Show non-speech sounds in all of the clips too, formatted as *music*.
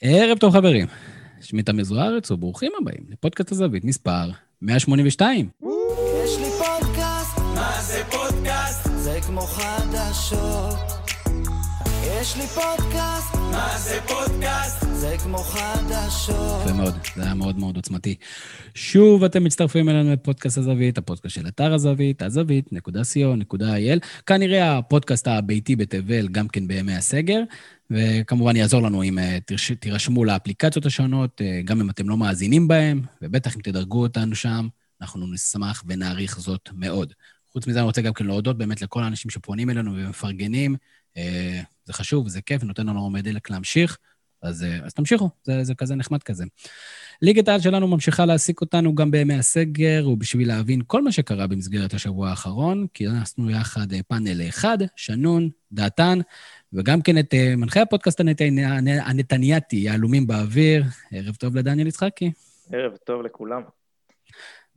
ערב טוב חברים, שמי תמיר זוארץ וברוכים הבאים לפודקאסט הזווית מספר 182. יש לי פודקאסט, מה זה פודקאסט? זה כמו חדשות. יש לי פודקאסט, מה זה פודקאסט? זה כמו חדשות. יפה מאוד, זה היה מאוד מאוד עוצמתי. שוב אתם מצטרפים אלינו לפודקאסט הזווית, הפודקאסט של אתר הזווית, הזווית.co.il. כנראה הפודקאסט הביתי בתבל, גם כן בימי הסגר. וכמובן יעזור לנו אם אה. תירשמו לאפליקציות השונות, אה, גם אם אתם לא מאזינים בהם, ובטח אם תדרגו אותנו שם, אנחנו נשמח ונעריך זאת מאוד. חוץ מזה, אני רוצה גם כן להודות באמת לכל האנשים שפונים אלינו ומפרגנים. אה, זה חשוב, זה כיף, נותן לנו הרבה דלק להמשיך, אז, אז תמשיכו, זה, זה כזה נחמד כזה. ליגת העל שלנו ממשיכה להעסיק אותנו גם בימי הסגר, ובשביל להבין כל מה שקרה במסגרת השבוע האחרון, כינסנו יחד פאנל אחד, שנון, דעתן, וגם כן את אה, מנחה הפודקאסט הנתנייתי, יהלומים באוויר. ערב טוב לדניאל יצחקי. ערב טוב לכולם.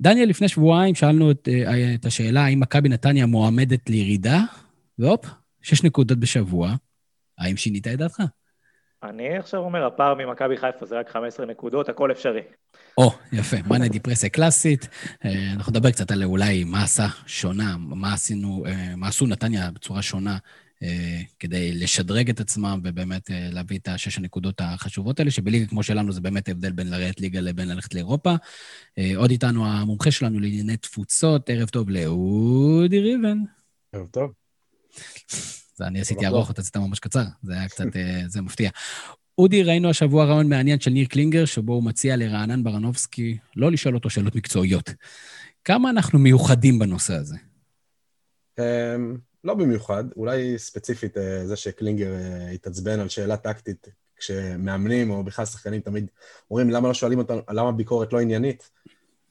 דניאל, לפני שבועיים שאלנו את, אה, את השאלה האם מכבי נתניה מועמדת לירידה, והופ, שש נקודות בשבוע. האם שינית את דעתך? אני עכשיו אומר, הפער ממכבי חיפה זה רק 15 נקודות, הכל אפשרי. או, יפה, מאנה דיפרסיה קלאסית. אה, אנחנו נדבר קצת על אולי מה עשה שונה, מה עשינו, מה עשו נתניה בצורה שונה כדי לשדרג את עצמם ובאמת אה, להביא את השש הנקודות החשובות האלה, שבליגה כמו שלנו זה באמת הבדל בין לרדת ליגה לבין ללכת לאירופה. אה, עוד איתנו המומחה שלנו לענייני תפוצות, ערב טוב לאודי ריבן. ערב טוב. זה אני עשיתי ארוך, אתה עשית ממש קצר, זה היה קצת, זה מפתיע. אודי, ראינו השבוע רעיון מעניין של ניר קלינגר, שבו הוא מציע לרענן ברנובסקי לא לשאול אותו שאלות מקצועיות. כמה אנחנו מיוחדים בנושא הזה? לא במיוחד, אולי ספציפית אה, זה שקלינגר אה, התעצבן על שאלה טקטית, כשמאמנים או בכלל שחקנים תמיד אומרים למה לא שואלים אותנו, למה ביקורת לא עניינית,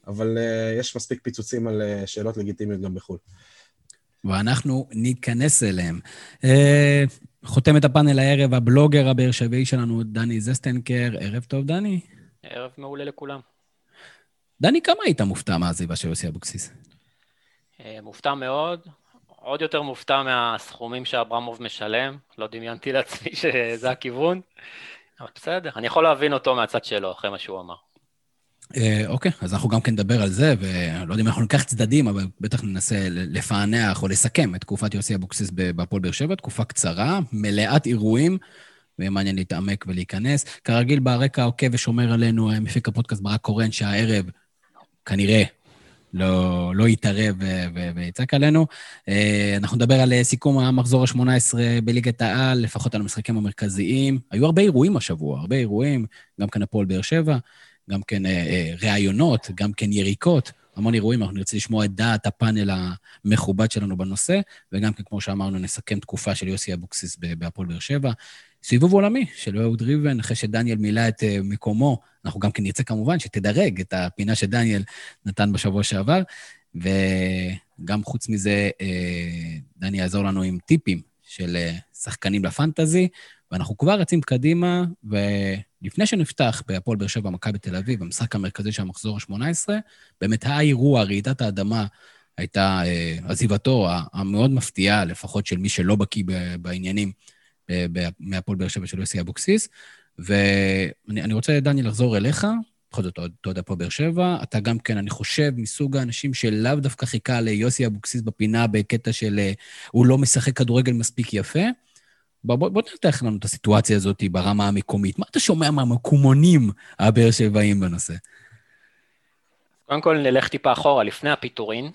אבל uh, יש מספיק פיצוצים על שאלות לגיטימיות גם בחו"ל. ואנחנו ניכנס אליהם. חותם את הפאנל הערב, הבלוגר הבאר שבעי שלנו, דני זסטנקר. ערב טוב, דני. ערב מעולה לכולם. דני, כמה היית מופתע מהעזיבה של יוסי אבוקסיס? מופתע מאוד. עוד יותר מופתע מהסכומים שאברמוב משלם, לא דמיינתי לעצמי שזה הכיוון, אבל בסדר, אני יכול להבין אותו מהצד שלו, אחרי מה שהוא אמר. אה, אוקיי, אז אנחנו גם כן נדבר על זה, ולא יודע אם אנחנו ניקח צדדים, אבל בטח ננסה לפענח או לסכם את תקופת יוסי אבוקסיס בהפועל באר שבע, תקופה קצרה, מלאת אירועים, ויהיה מעניין להתעמק ולהיכנס. כרגיל, ברקע עוקב ושומר עלינו מפיק הפודקאסט ברק קורן, שהערב, כנראה, לא, לא יתערב ויצעק עלינו. אה, אנחנו נדבר על אה, סיכום המחזור ה-18 בליגת העל, לפחות על המשחקים המרכזיים. היו הרבה אירועים השבוע, הרבה אירועים, גם כן הפועל באר שבע, גם כן אה, ראיונות, גם כן יריקות. המון אירועים, אנחנו נרצה לשמוע את דעת הפאנל המכובד שלנו בנושא, וגם כן, כמו שאמרנו, נסכם תקופה של יוסי אבוקסיס בהפועל באר שבע. סיבוב עולמי של אהוד ריבן, אחרי שדניאל מילא את אה, מקומו, אנחנו גם כן נרצה כמובן שתדרג את הפינה שדניאל נתן בשבוע שעבר, וגם חוץ מזה, אה, דני יעזור לנו עם טיפים של אה, שחקנים לפנטזי, ואנחנו כבר רצים קדימה, ולפני שנפתח בהפועל באר שבע, מכבי תל אביב, במשחק המרכזי של המחזור ה-18, באמת האירוע, רעידת האדמה, הייתה עזיבתו המאוד מפתיעה, לפחות של מי שלא בקיא בעניינים, מהפועל באר שבע של יוסי אבוקסיס. ואני רוצה, דני, לחזור אליך. בכל זאת, אתה יודע פה באר שבע. אתה גם כן, אני חושב, מסוג האנשים שלאו דווקא חיכה ליוסי אבוקסיס בפינה בקטע של אה, הוא לא משחק כדורגל מספיק יפה. בוא, בוא, בוא תנתח לנו את הסיטואציה הזאת ברמה המקומית. מה אתה שומע מהמקומונים הבאר שבעים בנושא? קודם כל נלך טיפה אחורה, לפני הפיטורין.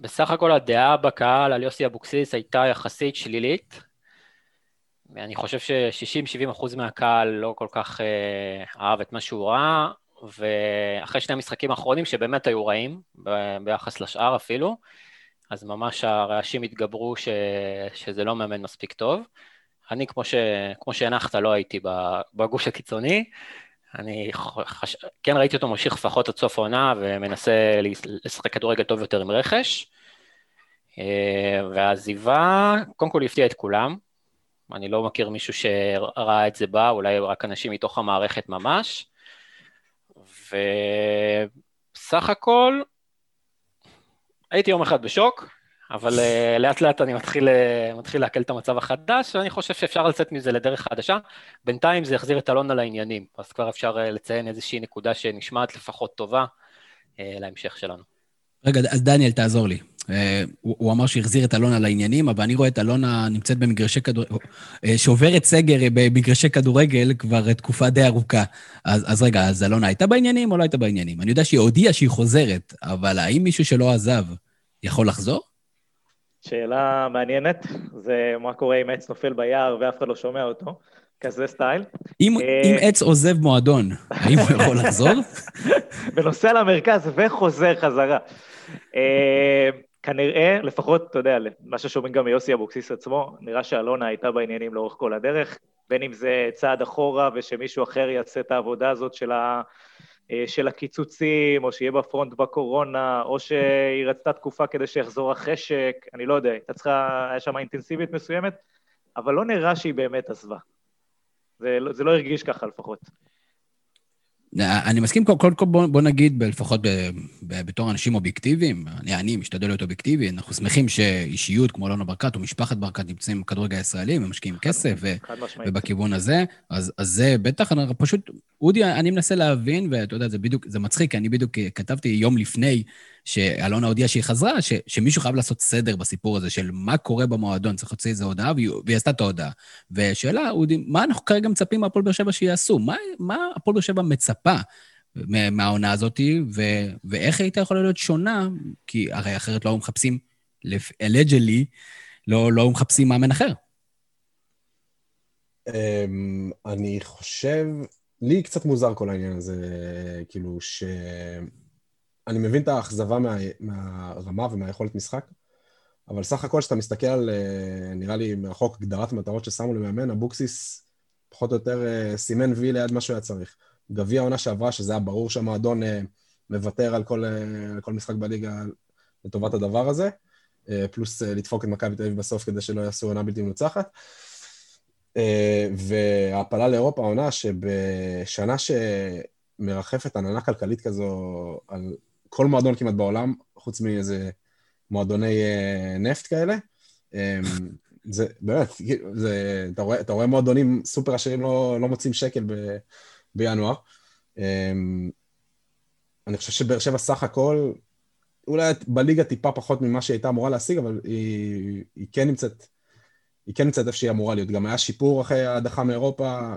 בסך הכל הדעה בקהל על יוסי אבוקסיס הייתה יחסית שלילית. אני חושב ש-60-70 אחוז מהקהל לא כל כך אה, אהב את מה שהוא ראה, ואחרי שני המשחקים האחרונים שבאמת היו רעים, ביחס לשאר אפילו, אז ממש הרעשים התגברו ש... שזה לא מאמן מספיק טוב. אני, כמו, ש... כמו שהנחת, לא הייתי בגוש הקיצוני, אני חש... כן ראיתי אותו ממשיך לפחות עד סוף העונה ומנסה לשחק כדורגל טוב יותר עם רכש. אה, והעזיבה, קודם כל הפתיע את כולם. אני לא מכיר מישהו שראה את זה בא, אולי רק אנשים מתוך המערכת ממש. וסך הכל, הייתי יום אחד בשוק, אבל uh, לאט לאט אני מתחיל, uh, מתחיל לעכל את המצב החדש, ואני חושב שאפשר לצאת מזה לדרך חדשה. בינתיים זה יחזיר את אלונה לעניינים, אז כבר אפשר לציין איזושהי נקודה שנשמעת לפחות טובה להמשך שלנו. רגע, אז דניאל, תעזור לי. Uh, הוא, הוא אמר שהחזיר את אלונה לעניינים, אבל אני רואה את אלונה נמצאת במגרשי כדורגל, uh, שוברת סגר במגרשי כדורגל כבר תקופה די ארוכה. אז, אז רגע, אז אלונה הייתה בעניינים או לא הייתה בעניינים? אני יודע שהיא הודיעה שהיא חוזרת, אבל האם מישהו שלא עזב יכול לחזור? שאלה מעניינת, זה מה קורה אם עץ נופל ביער ואף אחד לא שומע אותו, כזה סטייל. אם, אה, אם עץ עוזב מועדון, האם הוא יכול לחזור? *laughs* ונוסע למרכז וחוזר חזרה. אה, כנראה, לפחות, אתה יודע, מה ששומעים גם מיוסי אבוקסיס עצמו, נראה שאלונה הייתה בעניינים לאורך כל הדרך, בין אם זה צעד אחורה ושמישהו אחר יעשה את העבודה הזאת של ה... אה, של הקיצוצים, או שיהיה בפרונט בקורונה, או שהיא רצתה תקופה כדי שיחזור החשק, אני לא יודע, הייתה צריכה, היה שם אינטנסיבית מסוימת, אבל לא נראה שהיא באמת עזבה. זה, לא, זה לא הרגיש ככה לפחות. אני מסכים, קודם כל בוא, בוא נגיד, לפחות ב, ב, בתור אנשים אובייקטיביים, אני, אני משתדל להיות אובייקטיבי, אנחנו שמחים שאישיות כמו אלונה ברקת או משפחת ברקת נמצאים בכדורגל הישראלי ומשקיעים כסף, ו, ובכיוון הזה, אז, אז זה בטח, אני פשוט, אודי, אני מנסה להבין, ואתה יודע, זה בדיוק, זה מצחיק, אני בדיוק כתבתי יום לפני שאלונה הודיעה שהיא חזרה, ש, שמישהו חייב לעשות סדר בסיפור הזה של מה קורה במועדון, צריך להוציא איזו הודעה, והיא, עשתה את ההודעה. ושאלה, אודי, מה אנחנו כרגע מצפים מהפועל באר שבע שיעשו? מה, מה הפועל באר שבע מצפה מהעונה הזאת, ו, ואיך היא הייתה יכולה להיות שונה? כי הרי אחרת לא היו מחפשים, אלג'לי, לא, לא היו מחפשים מאמן אחר. אמ, אני חושב, לי קצת מוזר כל העניין הזה, כאילו, ש... אני מבין את האכזבה מה, מהרמה ומהיכולת משחק, אבל סך הכל כשאתה מסתכל על, אה, נראה לי, מרחוק הגדרת מטרות ששמו למאמן, אבוקסיס פחות או יותר אה, סימן וי ליד מה שהוא היה צריך. גביע העונה שעברה, שזה היה ברור שהמועדון אה, מוותר על כל, כל משחק בליגה לטובת הדבר הזה, פלוס לדפוק את מכבי תל אביב בסוף כדי שלא יעשו עונה בלתי מנוצחת. והעפלה לאירופה העונה שבשנה שמרחפת עננה כלכלית כזו על כל מועדון כמעט בעולם, חוץ מאיזה מועדוני אה, נפט כאלה. אה, זה באמת, זה, אתה, רואה, אתה רואה מועדונים סופר עשירים לא, לא מוצאים שקל ב, בינואר. אה, אני חושב שבאר שבע סך הכל, אולי בליגה טיפה פחות ממה שהיא הייתה אמורה להשיג, אבל היא, היא כן נמצאת, היא כן נמצאת איפה שהיא אמורה להיות. גם היה שיפור אחרי ההדחה מאירופה.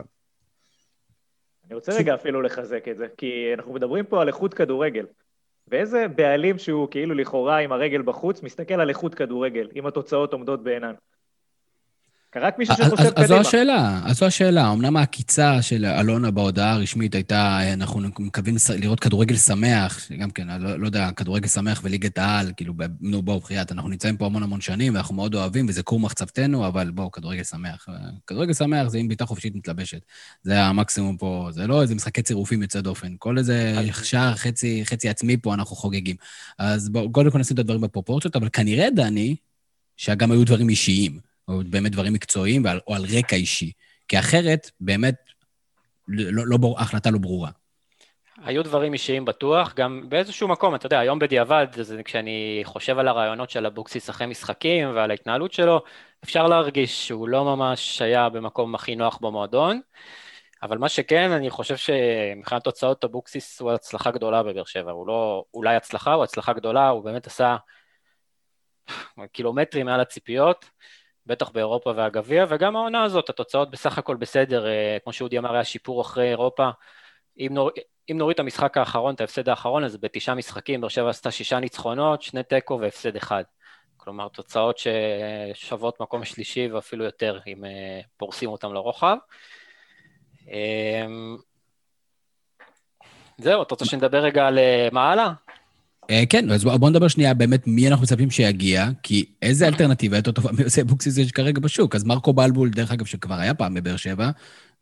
אני רוצה רגע אפילו לחזק את זה, כי אנחנו מדברים פה על איכות כדורגל. ואיזה בעלים שהוא כאילו לכאורה עם הרגל בחוץ, מסתכל על איכות כדורגל, אם התוצאות עומדות בעינן. רק מישהו שחושב קדימה. אז זו השאלה, אז זו השאלה. אמנם העקיצה של אלונה בהודעה הרשמית הייתה, אנחנו מקווים לראות כדורגל שמח, גם כן, לא, לא יודע, כדורגל שמח וליגת העל, כאילו, נו, בואו, בחייאת, אנחנו נמצאים פה המון המון שנים, ואנחנו מאוד אוהבים, וזה כור מחצבתנו, אבל בואו, כדורגל שמח. כדורגל שמח זה עם בעיטה חופשית מתלבשת. זה המקסימום פה, זה לא איזה משחקי צירופים יוצא דופן. כל איזה שער חצי, חצי עצמי פה אנחנו חוגגים. אז בואו, קודם כל נשים את הדברים בפרופורציות, אבל כנראה, דני, שגם היו דברים אישיים. או באמת דברים מקצועיים, ועל, או על רקע אישי. כי אחרת, באמת, לא, לא, לא, לא ברורה. היו דברים אישיים בטוח, גם באיזשהו מקום, אתה יודע, היום בדיעבד, זה, כשאני חושב על הרעיונות של אבוקסיס אחרי משחקים ועל ההתנהלות שלו, אפשר להרגיש שהוא לא ממש היה במקום הכי נוח במועדון, אבל מה שכן, אני חושב שמבחינת תוצאות אבוקסיס הוא הצלחה גדולה בבאר שבע, הוא לא אולי הצלחה, הוא הצלחה גדולה, הוא באמת עשה קילומטרים מעל הציפיות. בטח באירופה והגביע, וגם העונה הזאת, התוצאות בסך הכל בסדר, אה, כמו שאודי אמר, היה שיפור אחרי אירופה. אם, נור... אם נוריד את המשחק האחרון, את ההפסד האחרון, אז בתשעה משחקים, באר שבע עשתה שישה ניצחונות, שני תיקו והפסד אחד. כלומר, תוצאות ששוות מקום שלישי ואפילו יותר, אם אה, פורסים אותם לרוחב. אמ, זהו, אתה רוצה שנדבר רגע על מה הלאה? אה, כן, אז בואו נדבר שנייה באמת מי אנחנו מצפים שיגיע, כי איזה אלטרנטיבה יותר טובה מיוסי אבוקסיס יש כרגע בשוק? אז מרקו בלבול, דרך אגב, שכבר היה פעם בבאר שבע,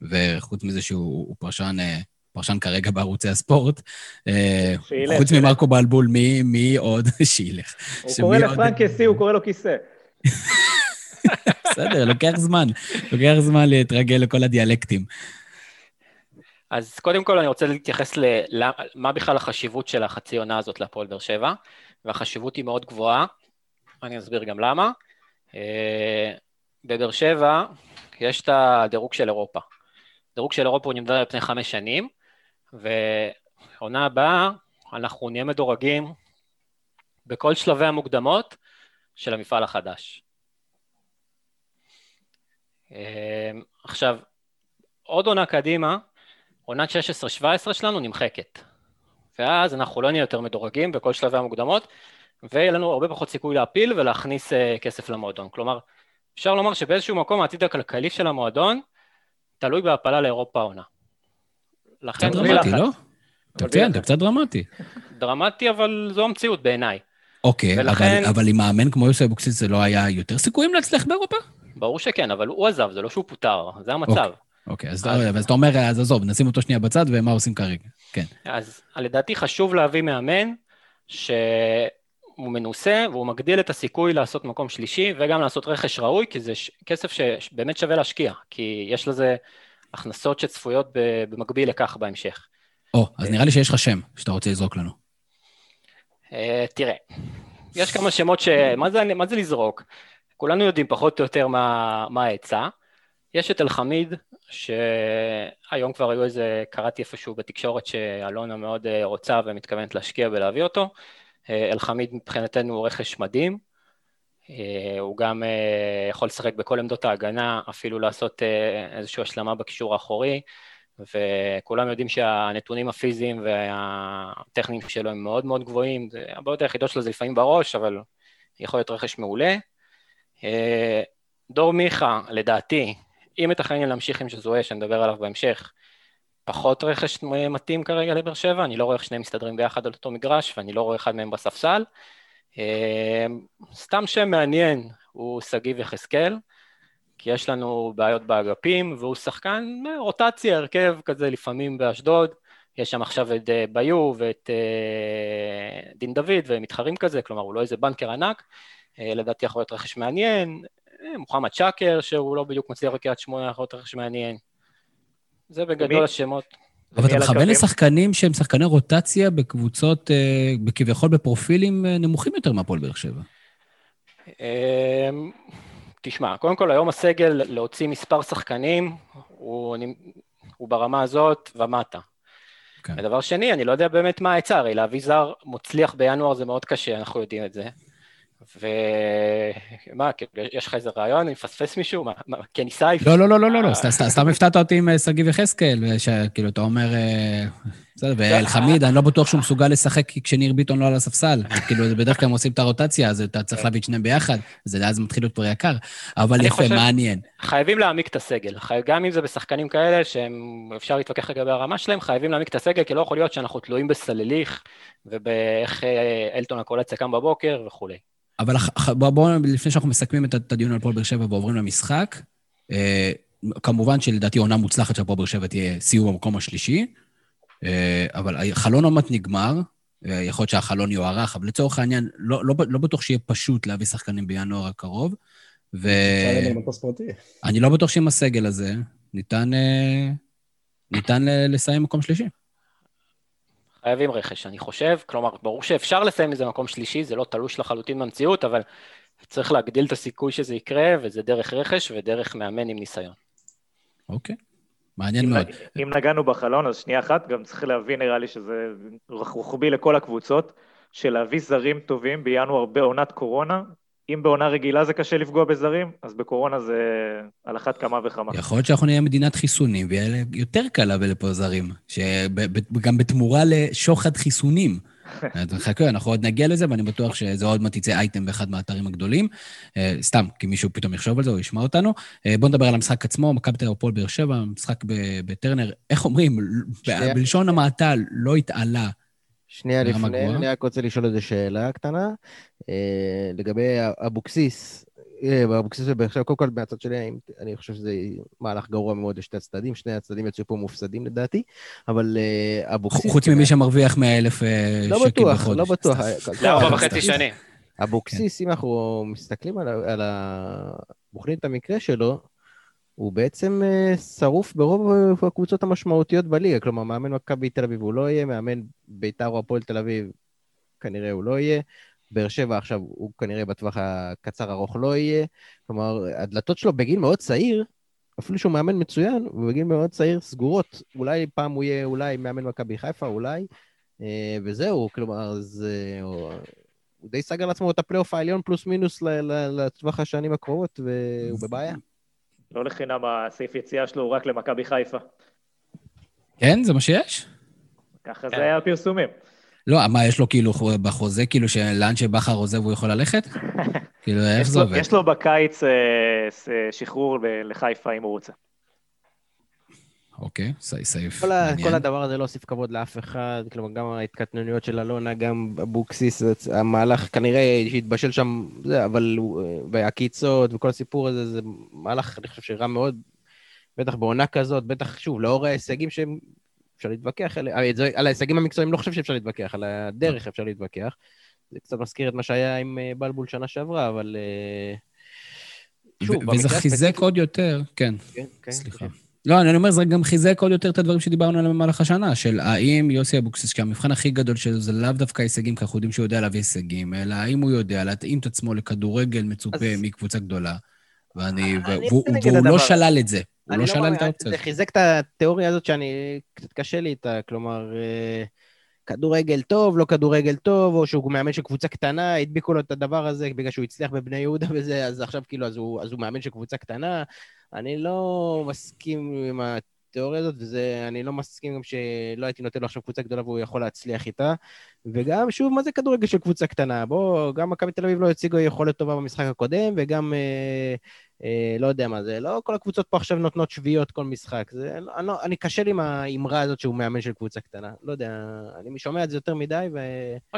וחוץ מזה שהוא פרשן, אה, פרשן כרגע בערוצי הספורט, אה, שילך, חוץ שילך. ממרקו בלבול, מי, מי עוד? *laughs* שילך. הוא קורא לפרנק כיסי, הוא קורא לו כיסא. *laughs* בסדר, לוקח זמן, לוקח זמן להתרגל לכל הדיאלקטים. אז קודם כל אני רוצה להתייחס למה בכלל החשיבות של החצי עונה הזאת להפועל באר שבע, והחשיבות היא מאוד גבוהה. אני אסביר גם למה. בבאר שבע יש את הדירוג של אירופה. דירוג של אירופה הוא נמדד על פני חמש שנים, ועונה הבאה אנחנו נהיה מדורגים בכל שלבי המוקדמות של המפעל החדש. אמ, עכשיו, עוד עונה קדימה, עונת 16-17 שלנו נמחקת. ואז אנחנו לא נהיה יותר מדורגים בכל שלבי המוקדמות, ויהיה לנו הרבה פחות סיכוי להפיל ולהכניס uh, כסף למועדון. כלומר, אפשר לומר שבאיזשהו מקום העתיד הכלכלי של המועדון תלוי בהפלה לאירופה העונה. לכן... קצת דרמטי, לא? תציין, זה קצת דרמטי. דרמטי, אבל זו המציאות בעיניי. אוקיי, ולכן... אבל, אבל עם מאמן כמו יוסי אבוקסיס זה לא היה יותר סיכויים להצליח באירופה? ברור שכן, אבל הוא עזב, זה לא שהוא פוטר, זה המצב. אוקיי, אוקיי אז, אתה אומר, אז עזוב, נשים אותו שנייה בצד, ומה עושים כרגע? כן. אז לדעתי חשוב להביא מאמן שהוא מנוסה, והוא מגדיל את הסיכוי לעשות מקום שלישי, וגם לעשות רכש ראוי, כי זה. כסף שבאמת שווה להשקיע, כי יש לזה הכנסות שצפויות במקביל לכך בהמשך. או, אז נראה לי שיש לך שם שאתה רוצה לזרוק לנו. אה, תראה, יש כמה שמות ש... מה זה, מה זה לזרוק? כולנו יודעים פחות או יותר מה העצה. יש את אלחמיד, שהיום כבר היו איזה, קראתי איפשהו בתקשורת שאלונה מאוד אה, רוצה ומתכוונת להשקיע ולהביא אותו. אה, אלחמיד מבחינתנו הוא רכש מדהים. הוא גם יכול לשחק בכל עמדות ההגנה, אפילו לעשות איזושהי השלמה בקישור האחורי. וכולם יודעים שהנתונים הפיזיים והטכניים שלו הם מאוד מאוד גבוהים, הבעיות היחידות שלו זה לפעמים בראש, אבל יכול להיות רכש מעולה. אה, דור מיכה, לדעתי, אם מתכננים להמשיך עם שזוהה, שנדבר עליו בהמשך, פחות רכש מתאים כרגע לבאר שבע, אני לא רואה איך שניהם מסתדרים ביחד על אותו מגרש, ואני לא רואה אחד מהם בספסל. אה, סתם שם מעניין הוא שגיב יחזקאל, כי יש לנו בעיות באגפים, והוא שחקן אה, רוטציה, הרכב כזה לפעמים באשדוד, יש שם עכשיו את אה, ביו ואת אה, דין דוד ומתחרים כזה, כלומר הוא לא איזה בנקר ענק, לדעתי יכול להיות רכש מעניין, מוחמד שקר שהוא לא בדיוק מצליח בקריית שמונה, יכול להיות רכש מעניין. זה בגדול השמות. אבל אתה מכוון לשחקנים שהם שחקני רוטציה בקבוצות, כביכול בפרופילים נמוכים יותר מהפועל באר שבע. תשמע, קודם כל היום הסגל להוציא מספר שחקנים הוא, הוא ברמה הזאת ומטה. כן. ודבר שני, אני לא יודע באמת מה העצה, הרי להביא זר מוצליח בינואר זה מאוד קשה, אנחנו יודעים את זה. ומה, *laughs* כאילו, יש לך איזה רעיון, אני מפספס מישהו? מה, קני סייף? לא, לא, לא, לא, לא, סתם הפתעת אותי עם אה, שגיב יחזקאל, שכאילו, אתה אומר, אה, בסדר, ואלחמיד, אני לא בטוח שהוא מסוגל לשחק כשניר ביטון לא על הספסל. כאילו, בדרך כלל הם עושים את הרוטציה, אז אתה צריך להביא את שניהם ביחד, זה אז מתחיל להיות כבר יקר. אבל יפה, מעניין. חייבים להעמיק את הסגל. גם אם זה בשחקנים כאלה, שאפשר להתווכח לגבי הרמה שלהם, חייבים להעמיק את הסגל, כי לא יכול להיות שאנחנו תלויים בסלליך, ובאיך אה, אלטון הקולציה קם בבוקר וכולי. אבל בואו, בוא, לפני שאנחנו מסכמים את הדיון על פועל באר שבע ועוברים למשחק, אה, כמובן שלדעתי עונה מוצלחת של פועל באר שבע תהיה סיום במקום השלישי, אה, אבל חלון עומת נגמר, אה, יכול להיות שהחלון יוארך, אבל לצורך העניין, לא, לא, לא בטוח שיהיה פשוט להביא שחקנים בינואר הקרוב. ו... אני לא בטוח שעם הסגל הזה ניתן, ניתן לסיים מקום שלישי. חייבים רכש, אני חושב. כלומר, ברור שאפשר לסיים איזה מקום שלישי, זה לא תלוש לחלוטין במציאות, אבל צריך להגדיל את הסיכוי שזה יקרה, וזה דרך רכש ודרך מאמן עם ניסיון. אוקיי, מעניין מאוד. אם נגענו בחלון, אז שנייה אחת, גם צריך להבין, נראה לי שזה רוחבי לכל הקבוצות, שלהביא זרים טובים בינואר בעונת קורונה, אם בעונה רגילה זה קשה לפגוע בזרים, אז בקורונה זה על אחת כמה וכמה. יכול להיות שאנחנו נהיה מדינת חיסונים, ויהיה יותר קל להביא לפה זרים, שגם בתמורה לשוחד חיסונים. *laughs* חכה, אנחנו עוד נגיע לזה, ואני בטוח שזה עוד מעט יצא אייטם באחד מהאתרים הגדולים. אה, סתם, כי מישהו פתאום יחשוב על זה, או ישמע אותנו. אה, בואו נדבר על המשחק עצמו, מכבי תל אביב באר שבע, משחק בטרנר. איך אומרים? בלשון המעטה, לא התעלה שנייה לפני, אני רק רוצה לשאול איזו שאלה קטנה. אה, לגבי אבוקסיס, אה, אבוקסיס ובאר קודם כל מהצד שלי, אני חושב שזה מהלך גרוע מאוד לשתי הצדדים, שני הצדדים יצאו פה מופסדים לדעתי, אבל אה, אבוקסיס... חוץ ממי שמרוויח 100 אלף לא שקל בחודש. לא בטוח, לא בטוח. לארבע וחצי שנים. אבוקסיס, אם אנחנו מסתכלים על ה... בוחנים את המקרה שלו, הוא בעצם אה, שרוף ברוב הקבוצות המשמעותיות בליגה. כלומר, מאמן מכבי תל אביב הוא לא יהיה, מאמן ביתר או הפועל תל אביב כנראה הוא לא יהיה. באר שבע עכשיו, הוא כנראה בטווח הקצר-ארוך לא יהיה. כלומר, הדלתות שלו בגיל מאוד צעיר, אפילו שהוא מאמן מצוין, ובגיל מאוד צעיר סגורות. אולי פעם הוא יהיה, אולי מאמן מכבי חיפה, אולי, אה, וזהו, כלומר, זה... הוא די סגר לעצמו את הפלייאוף העליון פלוס מינוס לטווח השנים הקרובות, והוא בבעיה. לא לחינם הסעיף יציאה שלו הוא רק למכבי חיפה. כן? זה מה שיש? ככה זה היה הפרסומים. לא, מה, יש לו כאילו בחוזה, כאילו שלאן שבכר עוזב הוא יכול ללכת? *laughs* כאילו, איך זה עובד? יש לו בקיץ אה, שחרור לחיפה אם הוא רוצה. אוקיי, סעיף מעניין. כל הדבר הזה לא הוסיף כבוד לאף אחד, כלומר, גם ההתקטננויות של אלונה, גם אבוקסיס, המהלך כנראה שהתבשל שם, זה, אבל, והעקיצות וכל הסיפור הזה, זה מהלך, אני חושב שרע מאוד, בטח בעונה כזאת, בטח, שוב, לאור ההישגים שהם, אפשר להתווכח עליהם, על ההישגים המקצועיים לא חושב שאפשר להתווכח, על הדרך אפשר להתווכח. זה קצת מזכיר את מה שהיה עם אה, בלבול שנה שעברה, אבל... אה, שוב, וזה חיזק עוד יותר, כן, כן, כן סליחה. לא, אני אומר, זה גם חיזק עוד יותר את הדברים שדיברנו עליהם במהלך השנה, של האם יוסי אבוקסיס, שהמבחן הכי גדול שלו זה לאו דווקא הישגים, כי אנחנו יודעים שהוא יודע להביא הישגים, אלא האם הוא יודע להתאים את עצמו לכדורגל מצופה אז... מקבוצה גדולה, ואני, והוא, והוא לא שלל את זה. הוא לא, לא שלל את האופציה. זה חיזק את התיאוריה הזאת שאני, קצת קשה לי איתה, כלומר... אה, כדורגל טוב, לא כדורגל טוב, או שהוא מאמן של קבוצה קטנה, הדביקו לו את הדבר הזה בגלל שהוא הצליח בבני יהודה וזה, אז עכשיו כאילו, אז הוא, אז הוא מאמן של קבוצה קטנה. אני לא מסכים עם התיאוריה הזאת, ואני לא מסכים גם שלא הייתי נותן לו עכשיו קבוצה גדולה והוא יכול להצליח איתה. וגם, שוב, מה זה כדורגל של קבוצה קטנה? בוא, גם מכבי תל אביב לא הציגו יכולת טובה במשחק הקודם, וגם, אה, אה, לא יודע מה זה, לא כל הקבוצות פה עכשיו נותנות שביעיות כל משחק. זה, לא, אני, לא, אני קשה לי עם האמרה הזאת שהוא מאמן של קבוצה קטנה. לא יודע, אני שומע את זה יותר מדי, ו...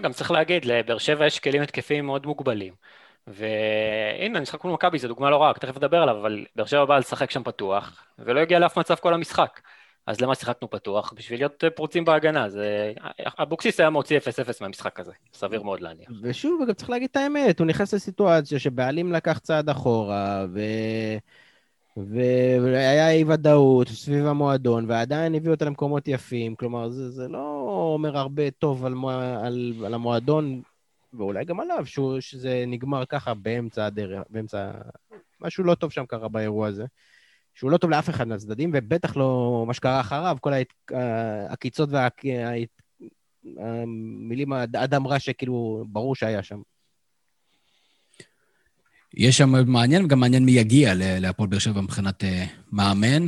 גם צריך להגיד, לבאר שבע יש כלים התקפיים מאוד מוגבלים. והנה, המשחק מול מכבי זה דוגמה לא רעה, תכף נדבר עליו, אבל באר שבע באה לשחק שם פתוח, ולא הגיע לאף מצב כל המשחק. אז למה שיחקנו פתוח? בשביל להיות פרוצים בהגנה. זה... אבוקסיס היה מוציא 0-0 מהמשחק הזה, סביר מאוד להניח. ושוב, גם צריך להגיד את האמת, הוא נכנס לסיטואציה שבעלים לקח צעד אחורה, ו... והיה אי ודאות סביב המועדון, ועדיין הביאו אותה למקומות יפים, כלומר, זה, זה לא אומר הרבה טוב על, על, על המועדון ואולי גם עליו, שהוא, שזה נגמר ככה באמצע הדרך, באמצע... משהו לא טוב שם קרה באירוע הזה. שהוא לא טוב לאף אחד מהצדדים, ובטח לא מה שקרה אחריו, כל העקיצות והמילים, אדם רע שכאילו ברור שהיה שם. יש שם מעניין, וגם מעניין מי יגיע להפועל באר שבע מבחינת uh, מאמן.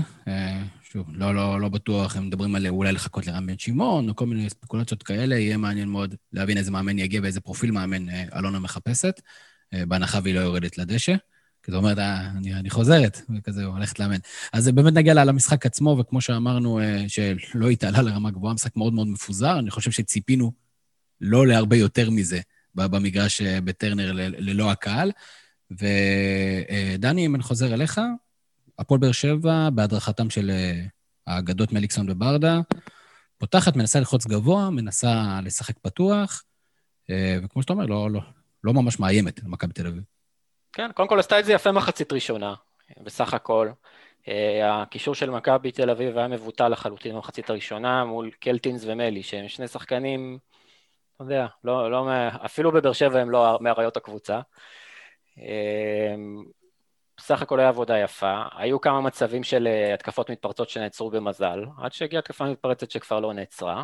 שוב, לא, לא, לא בטוח, הם מדברים על אולי לחכות לרם בן שמעון, או כל מיני ספקולציות כאלה, יהיה מעניין מאוד להבין איזה מאמן יגיע ואיזה פרופיל מאמן אה, אלונה מחפשת, אה, בהנחה והיא לא יורדת לדשא. כי זאת אומרת, אה, אני, אני חוזרת, וכזה, הולכת לאמן. אז באמת נגיע למשחק עצמו, וכמו שאמרנו, שלא התעלה לרמה גבוהה, משחק מאוד מאוד מפוזר, אני חושב שציפינו לא להרבה יותר מזה במגרש בטרנר ללא הקהל. ודני, אם אני חוזר אליך, הפועל באר שבע, בהדרכתם של אה, האגדות מליקסון וברדה, פותחת, מנסה ללחוץ גבוה, מנסה לשחק פתוח, אה, וכמו שאתה אומר, לא, לא, לא ממש מאיימת על מכבי תל אביב. כן, קודם כל עשתה את זה יפה מחצית ראשונה, בסך הכל. אה, הקישור של מכבי תל אביב היה מבוטל לחלוטין במחצית הראשונה מול קלטינס ומלי, שהם שני שחקנים, אתה יודע, לא, לא, אפילו בבאר שבע הם לא מאריות הקבוצה. בסך הכל היה עבודה יפה, היו כמה מצבים של אה, התקפות מתפרצות שנעצרו במזל, עד שהגיעה התקפה מתפרצת שכבר לא נעצרה.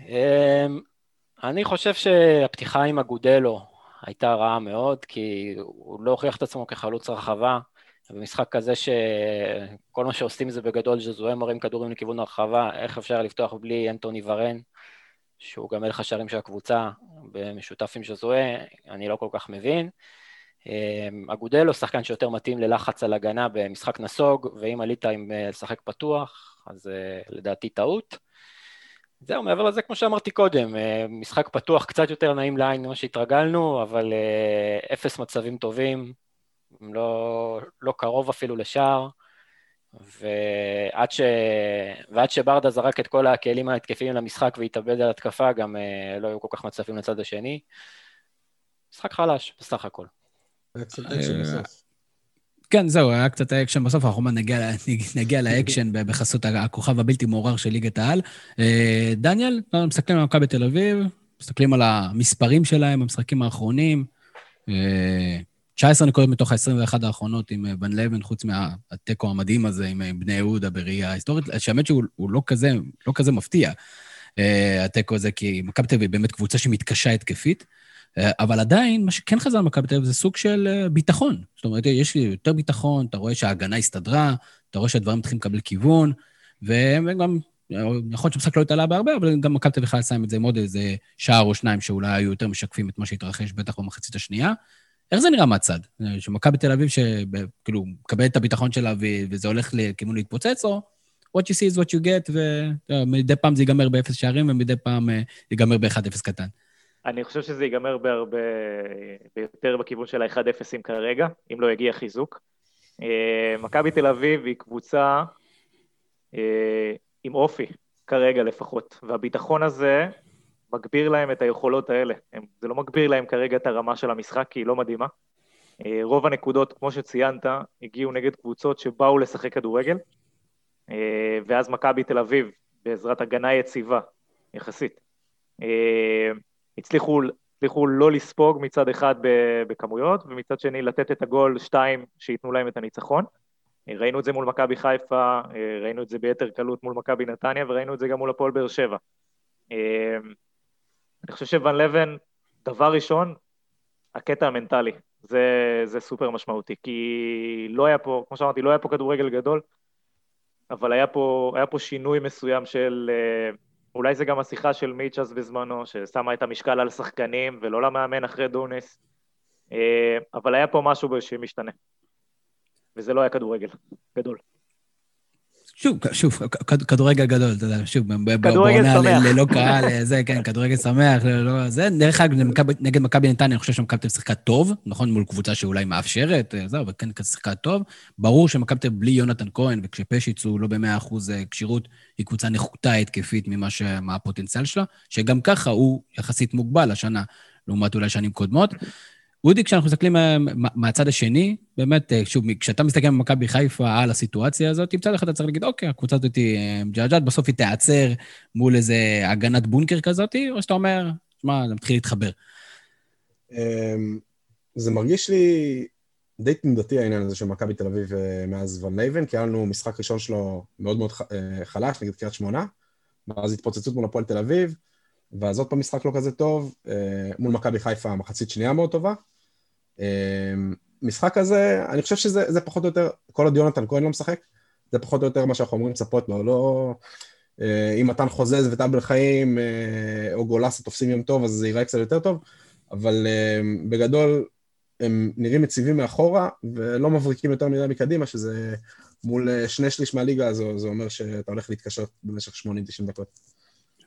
אמ, אני חושב שהפתיחה עם אגודלו הייתה רעה מאוד, כי הוא לא הוכיח את עצמו כחלוץ רחבה, במשחק כזה שכל מה שעושים זה בגדול ז'זואה מרים כדורים לכיוון הרחבה, איך אפשר לפתוח בלי אנטוני ורן, שהוא גם מלך השערים של הקבוצה, במשותף עם ז'זואה, אני לא כל כך מבין. אמ, אגודלו, שחקן שיותר מתאים ללחץ על הגנה במשחק נסוג, ואם עלית עם אה, לשחק פתוח, אז אה, לדעתי טעות. זהו, מעבר לזה, כמו שאמרתי קודם, אה, משחק פתוח קצת יותר נעים לעין ממה שהתרגלנו, אבל אפס מצבים טובים, לא, לא קרוב אפילו לשער, ועד, ש... ועד שברדה זרק את כל הכלים ההתקפיים למשחק והתאבד על התקפה, גם לא היו כל כך מצבים לצד השני. משחק חלש, בסך הכל. היה קצת אקשן אה, בסוף. כן, זהו, היה קצת אקשן בסוף, אנחנו נגיע, נגיע לאקשן בחסות הכוכב הבלתי מעורר של ליגת העל. אה, דניאל, מסתכלים על מכבי תל אביב, מסתכלים על המספרים שלהם במשחקים האחרונים, 19 נקודות מתוך ה-21 האחרונות עם ון לבן, חוץ מהתיקו המדהים הזה עם בני יהודה בראייה היסטורית, שהאמת שהוא לא כזה, לא כזה מפתיע, התיקו הזה, כי מכבי תל אביב באמת קבוצה שמתקשה התקפית. אה, אבל עדיין, מה שכן חזר למכבי תל אביב זה סוג של אה, ביטחון. זאת אומרת, יש לי יותר ביטחון, אתה רואה שההגנה הסתדרה, אתה רואה שהדברים מתחילים לקבל כיוון, וגם, יכול להיות שהמשחק לא התעלה בהרבה, אבל גם מכבי תל אביב יכולה לסיים את זה עם עוד איזה שער או שניים שאולי היו יותר משקפים את מה שהתרחש בטח במחצית השנייה. איך זה נראה מהצד? אה, שמכבי תל אביב, שכאילו, מקבלת את הביטחון שלה וזה הולך לכיוון להתפוצץ, או what you see is what you get, ומדי פעם זה ייגמר באפס שערים, ומדי פעם ייגמר ב-1-0 קטן. אני חושב שזה ייגמר בהרבה, ביותר בכיוון של ה-1-0 כרגע, אם לא יגיע חיזוק. אה, מכבי תל אביב היא קבוצה אה, עם אופי, כרגע לפחות, והביטחון הזה מגביר להם את היכולות האלה. זה לא מגביר להם כרגע את הרמה של המשחק, כי היא לא מדהימה. אה, רוב הנקודות, כמו שציינת, הגיעו נגד קבוצות שבאו לשחק כדורגל, ואז מכבי תל אביב, בעזרת הגנה יציבה, יחסית, הצליחו, הצליחו לא לספוג מצד אחד בכמויות, ומצד שני לתת את הגול שתיים שייתנו להם את הניצחון. ראינו את זה מול מכבי חיפה, ראינו את זה ביתר קלות מול מכבי נתניה, וראינו את זה גם מול הפועל באר שבע. אני חושב שוון לבן, דבר ראשון, הקטע המנטלי, זה, זה סופר משמעותי, כי לא היה פה, כמו שאמרתי, לא היה פה כדורגל גדול, אבל היה פה, היה פה שינוי מסוים של אולי זה גם השיחה של מיצ'ס בזמנו, ששמה את המשקל על שחקנים ולא למאמן אחרי דוניס, אה, אבל היה פה משהו שמשתנה. וזה לא היה כדורגל גדול. שוב, שוב, כדורגל גדול, אתה יודע, שוב, כדורגל שמח. ללא קהל, זה, כן, כדורגל שמח, ללא... זה, דרך אגב, נגד מכבי נתניה, אני חושב שמכבי תל שיחקה טוב, נכון, מול קבוצה שאולי מאפשרת, אה, זהו, אבל כן שיחקה טוב. ברור שמכבי תל בלי יונתן כהן, וכשפשיץ הוא לא במאה אחוז אה, כשירות, היא קבוצה נחותה התקפית ממה מה הפוטנציאל שלה, שגם ככה הוא יחסית מוגבל השנה, לעומת אולי שנים קודמות. אודי, כשאנחנו מסתכלים אה, מהצד השני, באמת, אה, שוב, כשאתה מסתכל במכבי חיפה על הסיטואציה הזאת, מצד אחד אתה צריך להגיד, אוקיי, הקבוצה הזאת היא אה, מג'עג'עת, בסוף היא תיעצר מול איזה הגנת בונקר כזאת, או שאתה אומר, שמע, זה מתחיל להתחבר. אמ, זה מרגיש לי די תנודתי העניין הזה של מכבי תל אביב מאז ון לייבן, כי היה לנו משחק ראשון שלו מאוד מאוד חלש נגד קריית שמונה, ואז התפוצצות מול הפועל תל אביב, ואז עוד פעם משחק לא כזה טוב, מול מכבי חיפה מחצית שנייה מאוד טובה, משחק הזה, אני חושב שזה פחות או יותר, כל עוד יונתן כהן לא משחק, זה פחות או יותר מה שאנחנו אומרים לצפות לו, לא... אה, אם מתן חוזז ואבי חיים אה, או גולסה תופסים יום טוב, אז זה ייראה קצת יותר טוב, אבל אה, בגדול הם נראים יציבים מאחורה ולא מבריקים יותר מדי מקדימה, שזה מול שני שליש מהליגה הזו, זה אומר שאתה הולך להתקשות במשך 80-90 דקות.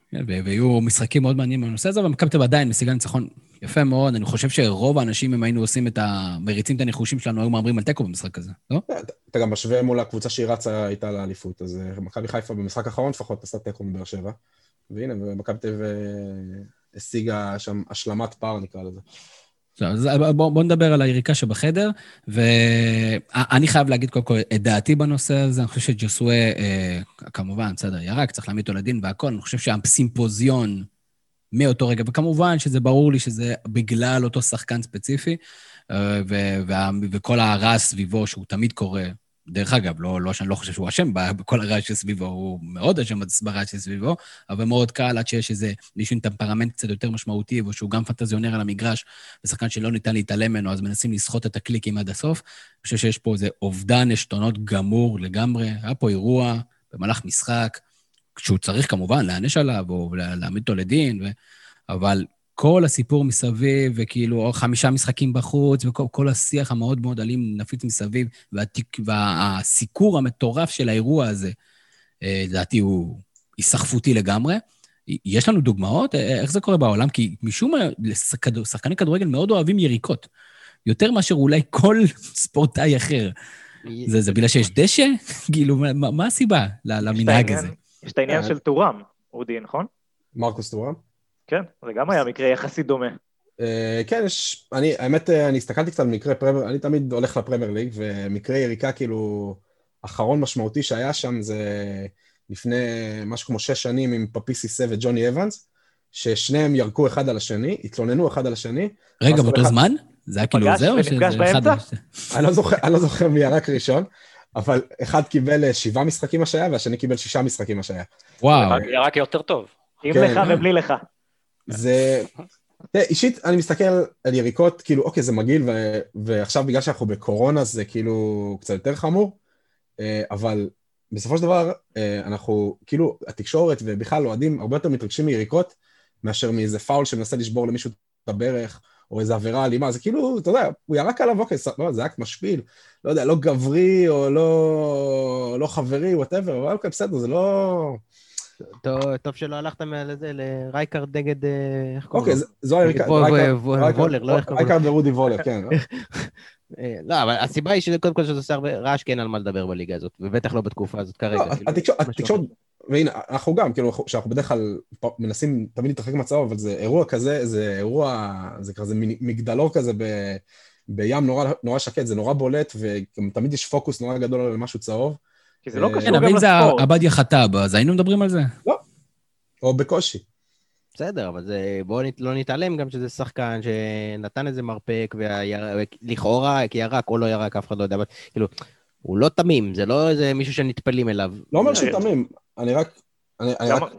כן, והיו משחקים מאוד מעניינים בנושא הזה, ומכבי תל עדיין משיגה ניצחון יפה מאוד. אני חושב שרוב האנשים, אם היינו עושים את ה... מריצים את הניחושים שלנו, היו מהמרים על תיקו במשחק הזה, לא? אתה גם משווה מול הקבוצה שהיא רצה איתה לאליפות, אז אה, מכבי חיפה במשחק האחרון לפחות עשתה תיקו מבאר שבע. והנה, מכבי תל אה, השיגה שם השלמת פער, נקרא לזה. אז בואו בוא נדבר על היריקה שבחדר, ואני חייב להגיד קודם כל את דעתי בנושא הזה, אני חושב שג'וסווה, אה, כמובן, בסדר, ירק, צריך להעמיד אותו לדין והכול, אני חושב שהסימפוזיון מאותו רגע, וכמובן שזה ברור לי שזה בגלל אותו שחקן ספציפי, אה, וכל הרעש סביבו, שהוא תמיד קורה, דרך אגב, לא, לא שאני לא חושב שהוא אשם בכל הרעש שסביבו, הוא מאוד אשם ברעש שסביבו, אבל מאוד קל עד שיש איזה מישהו עם טמפרמנט קצת יותר משמעותי, ושהוא גם פנטזיונר על המגרש, ושחקן שלא ניתן להתעלם ממנו, אז מנסים לסחוט את הקליקים עד הסוף. אני חושב שיש פה איזה אובדן עשתונות גמור לגמרי. היה פה אירוע במהלך משחק, כשהוא צריך כמובן להעניש עליו, או להעמיד אותו לדין, ו... אבל כל הסיפור מסביב, וכאילו חמישה משחקים בחוץ, וכל השיח המאוד מאוד אלים נפיץ מסביב, והתיק, והסיקור המטורף של האירוע הזה, אה, לדעתי הוא היסחפותי לגמרי. יש לנו דוגמאות? אה, איך זה קורה בעולם? כי משום מה, שחקני כדורגל מאוד אוהבים יריקות. יותר מאשר אולי כל *laughs* ספורטאי אחר. זה, זה בגלל שיש דשא? *laughs* כאילו, מה, מה הסיבה למנהג הזה? יש את העניין של טורם, אודי, נכון? מרקוס טורם? כן, זה גם היה מקרה יחסית דומה. Uh, כן, יש, אני, האמת, אה, אני הסתכלתי קצת במקרה פרמייר, אני תמיד הולך לפרמייר ליג, ומקרה יריקה כאילו, אחרון משמעותי שהיה שם זה לפני משהו כמו שש שנים עם פפיסיסה וג'וני אבנס, ששניהם ירקו אחד על השני, התלוננו אחד על השני. רגע, באותו זמן? זה היה כאילו זהו? נפגש באמצע? אני לא, לא זוכר מי ירק ראשון, אבל אחד קיבל אה, שבעה משחקים השעיה והשני קיבל שישה משחקים השעיה. וואו. ירק יותר טוב. עם כן. לך ובלי לך. זה... תראה, אישית אני מסתכל על יריקות, כאילו, אוקיי, זה מגעיל, ו... ועכשיו בגלל שאנחנו בקורונה זה כאילו קצת יותר חמור, אה, אבל בסופו של דבר אה, אנחנו, כאילו, התקשורת ובכלל אוהדים הרבה יותר מתרגשים מיריקות מאשר מאיזה פאול שמנסה לשבור למישהו את הברך, או איזה עבירה אלימה, זה כאילו, אתה יודע, הוא ירק עליו, אוקיי, לא, זה אקט משפיל, לא יודע, לא גברי או לא, לא חברי, whatever, אבל אוקיי, בסדר, זה לא... טוב, שלא הלכת לזה, לרייקארד נגד, אה, איך קוראים לו? אוקיי, זו הרייקארד. וולר, לא איך קוראים לו? רייקארד ורודי וולר, כן. *laughs* אה, לא, אבל הסיבה היא שקודם כל שזה עושה הרבה רעש, כי אין על מה לדבר בליגה הזאת, ובטח לא בתקופה הזאת כרגע. לא, כאילו, התקשורת, והנה, אנחנו גם, כאילו, שאנחנו בדרך כלל מנסים תמיד להתרחק מהצהוב, אבל זה אירוע כזה, זה אירוע, זה כזה מגדלור כזה בים נורא שקט, זה נורא בולט, וגם תמיד יש פוקוס נורא גדול על משהו צהוב. כי זה לא קשור גם לספורט. כן, אבל אם זה עבדיה חטאב, אז היינו מדברים על זה? לא, או בקושי. בסדר, אבל זה, בואו לא נתעלם גם שזה שחקן שנתן איזה מרפק, ולכאורה, כי ירק או לא ירק, אף אחד לא יודע, אבל כאילו, הוא לא תמים, זה לא איזה מישהו שנטפלים אליו. לא אומר שהוא תמים, אני רק... אני, גם, רק...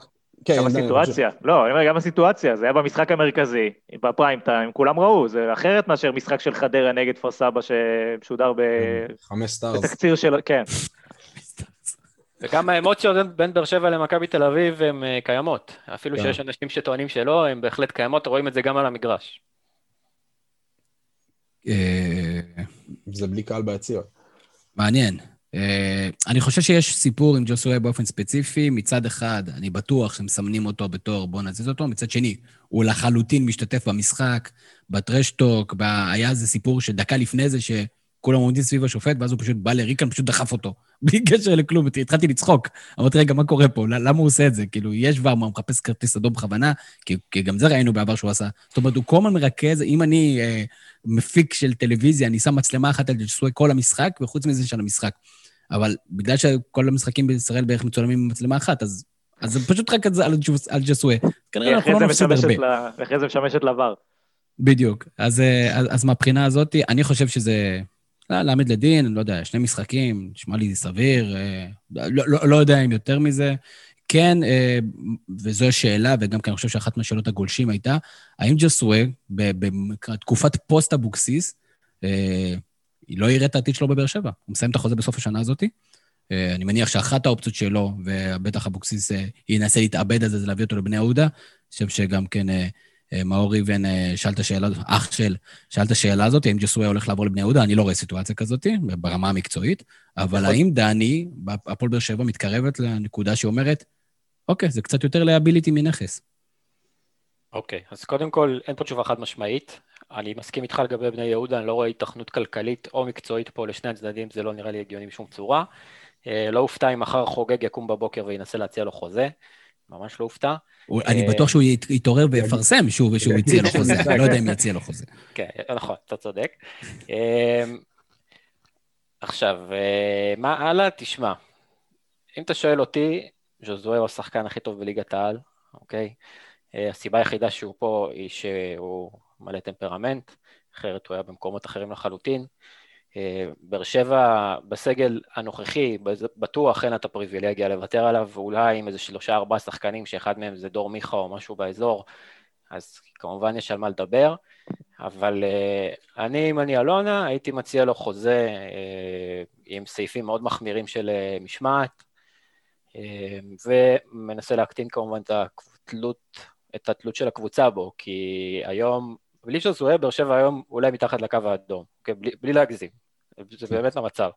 כן, גם הסיטואציה, לא, אני אומר, גם הסיטואציה, זה היה במשחק המרכזי, בפריים טיים, כולם ראו, זה אחרת מאשר משחק של חדרה נגד כפר סבא שמשודר ב... חמש stars. בתקציר של... כן. וגם האמוציות בין באר שבע למכבי תל אביב הן אה, קיימות. אפילו כן. שיש אנשים שטוענים שלא, הן בהחלט קיימות, רואים את זה גם על המגרש. אה, זה בלי קהל ביציאות. מעניין. אה, אני חושב שיש סיפור עם ג'וסווה באופן ספציפי. מצד אחד, אני בטוח שמסמנים אותו בתור בוא נזיז אותו, מצד שני, הוא לחלוטין משתתף במשחק, בטרשטוק, היה איזה סיפור שדקה לפני זה, ש... כולם עומדים סביב השופט, ואז הוא פשוט בא לריקן, פשוט דחף אותו. *laughs* בלי קשר לכלום, התחלתי לצחוק. אמרתי, רגע, מה קורה פה? למה הוא עושה את זה? כאילו, יש דבר מה, הוא מחפש כרטיס אדום בכוונה, כי, כי גם זה ראינו בעבר שהוא עשה. זאת אומרת, הוא כל הזמן מרכז, אם אני אה, מפיק של טלוויזיה, אני שם מצלמה אחת על ג'סוי כל המשחק, וחוץ מזה של המשחק. אבל בגלל שכל המשחקים בישראל בערך מצולמים עם מצלמה אחת, אז, אז זה פשוט רק על, על ג'סוי. כנראה אנחנו לא נפסיד הרבה. ואחרי זה משמשת לעבר. בדיוק. אז, אה, אז, אז מהבחינה הזאת, אני חושב שזה... להעמיד לדין, לא יודע, שני משחקים, נשמע לי סביר, אה, לא, לא, לא יודע אם יותר מזה. כן, אה, וזו השאלה, וגם כי אני חושב שאחת מהשאלות הגולשים הייתה, האם ג'וסואה, בתקופת פוסט אבוקסיס, אה, לא יראה את העתיד שלו בבאר שבע? הוא מסיים את החוזה בסוף השנה הזאת. אני מניח שאחת האופציות שלו, ובטח אבוקסיס ינסה להתאבד על זה, זה להביא אותו לבני יהודה. אני חושב שגם כן אה, מאור ריבן אה, שאל את השאלה, אח של, שאל את השאלה הזאת, האם ג'סווה הולך לעבור לבני יהודה? אני לא רואה סיטואציה כזאת, ברמה המקצועית, אבל האם דני, הפועל באר שבע, מתקרבת לנקודה שאומרת, אוקיי, זה קצת יותר לאביליטי מנכס. אוקיי, אז קודם כל, אין פה תשובה חד משמעית. אני מסכים איתך לגבי בני יהודה, אני לא רואה התכנות כלכלית או מקצועית פה לשני הצדדים, זה לא נראה לי הגיוני בשום צורה. אה, לא אופתע אם מחר חוגג יקום בבוקר וינסה להציע לו חוזה. ממש לא הופתע. אני אה, בטוח שהוא יתעורר ויפרסם שוב שהוא הציע לו חוזה, *laughs* אני לא יודע אם יציע לו חוזה. כן, נכון, אתה צודק. אמ, עכשיו, אה, מה הלאה? תשמע, אם אתה שואל אותי, ז'וזואה הוא השחקן הכי טוב בליגת העל, אוקיי? אה, הסיבה היחידה שהוא פה היא שהוא מלא טמפרמנט, אחרת הוא היה במקומות אחרים לחלוטין. באר שבע בסגל הנוכחי, בטוח אין לה את הפריבילגיה לוותר עליו, ואולי עם איזה שלושה ארבעה שחקנים שאחד מהם זה דור מיכה או משהו באזור, אז כמובן יש על מה לדבר, אבל uh, אני, אם אני אלונה, הייתי מציע לו חוזה uh, עם סעיפים מאוד מחמירים של משמעת, ומנסה להקטין כמובן את התלות, את התלות של הקבוצה בו, כי היום, בלי שזוהה, באר שבע היום אולי מתחת לקו האדום, אוקיי? בלי, בלי להגזים. זה באמת המצב.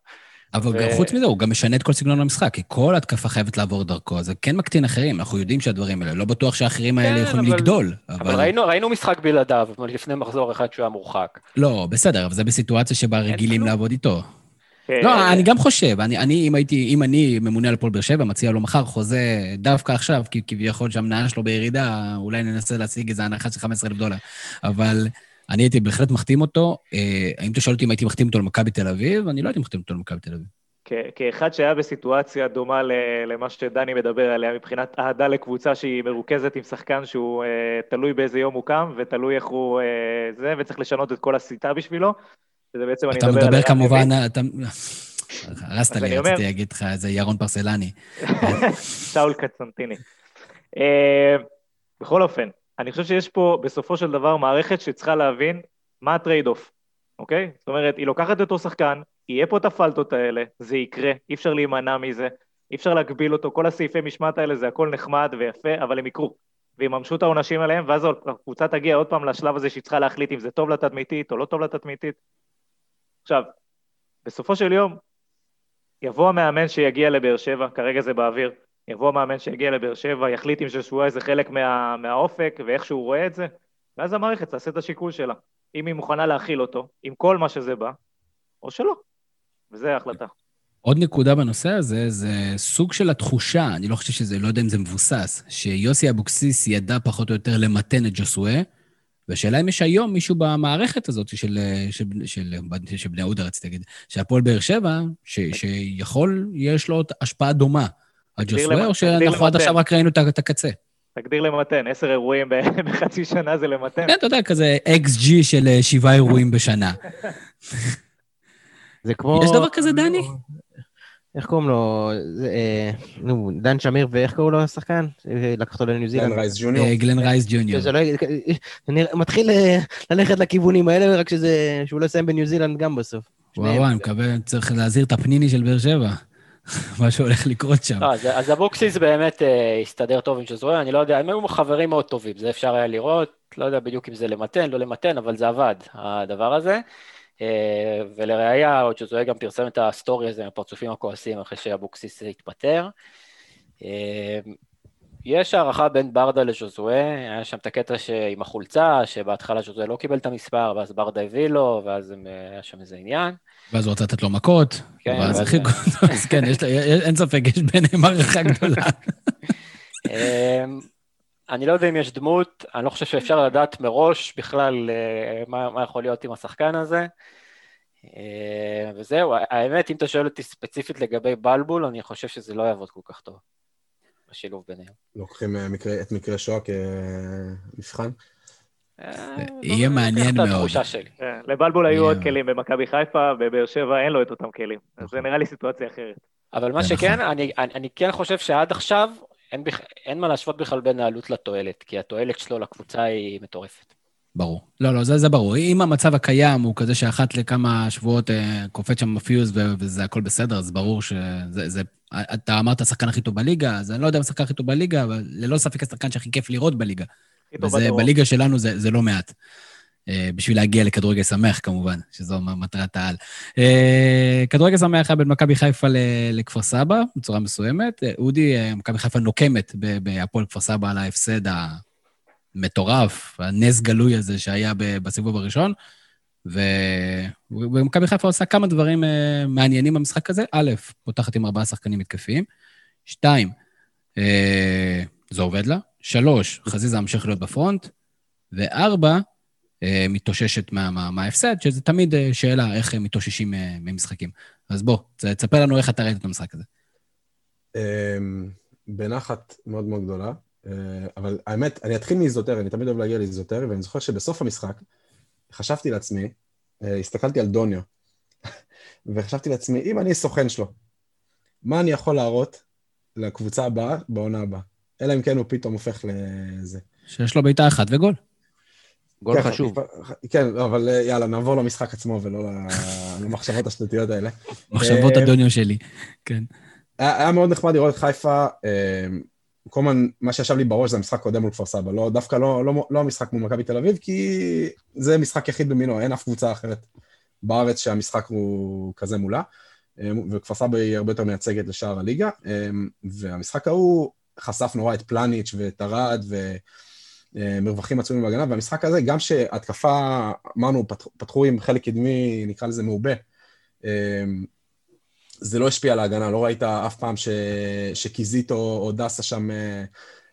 אבל ו... חוץ מזה, הוא גם משנה את כל סגנון המשחק, כי כל התקפה חייבת לעבור דרכו, זה כן מקטין אחרים, אנחנו יודעים שהדברים האלה, לא בטוח שהאחרים האלה כן, יכולים אבל... לגדול. אבל, אבל ראינו, ראינו משחק בלעדיו לפני מחזור אחד שהוא היה מורחק. לא, בסדר, אבל זה בסיטואציה שבה רגילים לעבוד איתו. כן. לא, אני גם חושב, אני, אני, אם הייתי, אם אני ממונה על פועל באר שבע, מציע לו מחר חוזה דווקא עכשיו, כי כביכול שהמניה שלו בירידה, אולי ננסה להשיג איזה הנחה של 15,000 דולר. אבל אני הייתי בהחלט מחתים אותו. אה, האם אתה שואל אותי אם הייתי מחתים אותו למכבי תל אביב? אני לא הייתי מחתים אותו למכבי תל אביב. כאחד שהיה בסיטואציה דומה למה שדני מדבר עליה, מבחינת אהדה לקבוצה שהיא מרוכזת עם שחקן שהוא uh, תלוי באיזה יום הוא קם, ותלוי איך הוא uh, זה, וצריך לשנות את כל הסיטה בשבילו, וזה בעצם אני מדבר על... אתה מדבר כמובן, אתה... הרסת לי, רציתי להגיד לך איזה ירון פרסלני. *laughs* שאול קצנטיני. אה, בכל אופן, אני חושב שיש פה בסופו של דבר מערכת שצריכה להבין מה ה trade-off, אוקיי? זאת אומרת, היא לוקחת אותו שחקן, יהיה פה את הפלטות האלה, זה יקרה, אי אפשר להימנע מזה, אי אפשר להגביל אותו, כל הסעיפי משמעת האלה זה הכל נחמד ויפה, אבל הם יקרו. ויממשו את העונשים עליהם, ואז הקבוצה תגיע עוד פעם לשלב הזה שהיא צריכה להחליט אם זה טוב לתדמיתית או לא טוב לתדמיתית. עכשיו, בסופו של יום, יבוא המאמן שיגיע לבאר שבע, כרגע זה באוויר, יבוא המאמן שיגיע לבאר שבע, יחליט אם ששועה זה חלק מה, מהאופק ואיך שהוא רואה את זה, ואז המערכת תעשה את השיקול שלה. אם היא מוכנה להכיל אותו, עם כל מה שזה בא, או שלא. וזה ההחלטה. עוד נקודה בנושא הזה, זה סוג של התחושה, אני לא חושב שזה, לא יודע אם זה מבוסס, שיוסי אבוקסיס ידע פחות או יותר למתן את ג'וסואה, והשאלה אם יש היום מישהו במערכת הזאת של, של, של, של, של בני יהודה, רציתי להגיד, של הפועל באר שבע, ש, שיכול, יש לו השפעה דומה על ג'וסואה, או שאנחנו עד עכשיו רק ראינו את הקצה? תגדיר למתן, עשר אירועים *laughs* בחצי שנה זה למתן. כן, אתה יודע, כזה אקס ג'י של אה, שבעה אירועים בשנה. *laughs* *laughs* זה כמו... יש דבר כזה, דני? איך קוראים לו? אה, נו, דן שמיר, ואיך קראו לו השחקן? לקח אותו לניו זילנד. גלן רייס ג'וניור. אה, גלן רייס ג'וניור. לא- מתחיל ללכת לכיוונים האלה, רק שהוא לא יסיים בניו זילנד גם בסוף. וואו, וואו, אני מקווה, צריך להזהיר את הפניני של באר שבע. *laughs* מה שהולך לקרות שם. לא, אז אבוקסיס באמת אה, הסתדר טוב עם ז'וזואה, אני לא יודע, הם היו חברים מאוד טובים, זה אפשר היה לראות, לא יודע בדיוק אם זה למתן, לא למתן, אבל זה עבד, הדבר הזה. אה, ולראיה, עוד שז'וזואה גם פרסם את ה story הזה עם הפרצופים הכועסים אחרי שאבוקסיס התפטר. אה, יש הערכה בין ברדה לז'וזואה, היה שם את הקטע עם החולצה, שבהתחלה ז'וזואה לא קיבל את המספר, ואז ברדה הביא לו, ואז היה שם איזה עניין. ואז הוא רצה לתת לו מכות, כן, ואז הרחיקו אותו, *laughs* אז כן, אין ספק, יש ביניהם הערכה גדולה. *laughs* אני לא יודע אם יש דמות, אני לא חושב שאפשר לדעת מראש בכלל אה, מה, מה יכול להיות עם השחקן הזה. אה, וזהו, האמת, אם אתה שואל אותי ספציפית לגבי בלבול, אני חושב שזה לא יעבוד כל כך טוב, השילוב ביניהם. לוקחים אה, את מקרה שואה כמבחן? יהיה לא מעניין מאוד. לבלבול היו עוד כלים במכבי חיפה, בבאר שבע אין לו את אותם כלים. אז זה נראה לי סיטואציה אחרת. אבל מה שכן, נכון. אני כן חושב שעד עכשיו אין, בכ... אין מה להשוות בכלל בין העלות לתועלת, כי התועלת שלו לקבוצה היא מטורפת. ברור. לא, לא, זה, זה ברור. אם המצב הקיים הוא כזה שאחת לכמה שבועות אה, קופץ שם פיוז וזה הכל בסדר, אז ברור שזה... זה, אתה אמרת השחקן הכי טוב בליגה, אז אני לא יודע אם השחקן הכי טוב בליגה, אבל ללא ספק השחקן שהכי כיף לראות בליגה. וזה, בליגה שלנו זה, זה לא מעט. אה, בשביל להגיע לכדורגל שמח, כמובן, שזו מטרת העל. אה, כדורגל שמח היה בין מכבי חיפה לכפר סבא, בצורה מסוימת. אה, אודי, מכבי חיפה נוקמת בהפועל כפר סבא על ההפסד המטורף, הנס גלוי הזה שהיה בסיבוב הראשון. ומכבי חיפה עושה כמה דברים מעניינים במשחק הזה. א', פותחת עם ארבעה שחקנים מתקפיים. שתיים, זה עובד לה. שלוש, חזיזה ממשיך להיות בפרונט. וארבע, מתאוששת מההפסד, מה, שזה תמיד אה, שאלה איך הם מתאוששים אה, ממשחקים. אז בוא, תספר לנו איך אתה ראית את המשחק הזה. אמ, בנחת מאוד מאוד גדולה, אבל האמת, אני אתחיל מאיזוטרי, אני תמיד אוהב להגיע לאיזוטרי, ואני זוכר שבסוף המשחק חשבתי לעצמי, הסתכלתי על דוניו, *laughs* וחשבתי לעצמי, אם אני סוכן שלו, מה אני יכול להראות לקבוצה הבאה בעונה הבאה? אלא אם כן הוא פתאום הופך לזה. שיש לו בעיטה אחת וגול. גול כן, חשוב. כן, לא, אבל אה, יאללה, נעבור למשחק עצמו ולא *laughs* למחשבות השטותיות האלה. מחשבות אה, הדוניו שלי, כן. היה מאוד נחמד לראות את חיפה, אה, כל הזמן, מה שישב לי בראש זה המשחק קודם מול כפר סבא, לא, דווקא לא, לא, לא המשחק מול מכבי תל אביב, כי זה משחק יחיד במינו, אין אף קבוצה אחרת בארץ שהמשחק הוא כזה מולה, וכפר סבא היא הרבה יותר מייצגת לשאר הליגה, והמשחק ההוא חשף נורא את פלניץ' ואת ארד, ו... מרווחים עצומים בהגנה, והמשחק הזה, גם שהתקפה, אמרנו, פתחו עם חלק קדמי, נקרא לזה מעובה, אמ, זה לא השפיע על ההגנה, לא ראית אף פעם ש... שקיזיטו או דסה שם אה,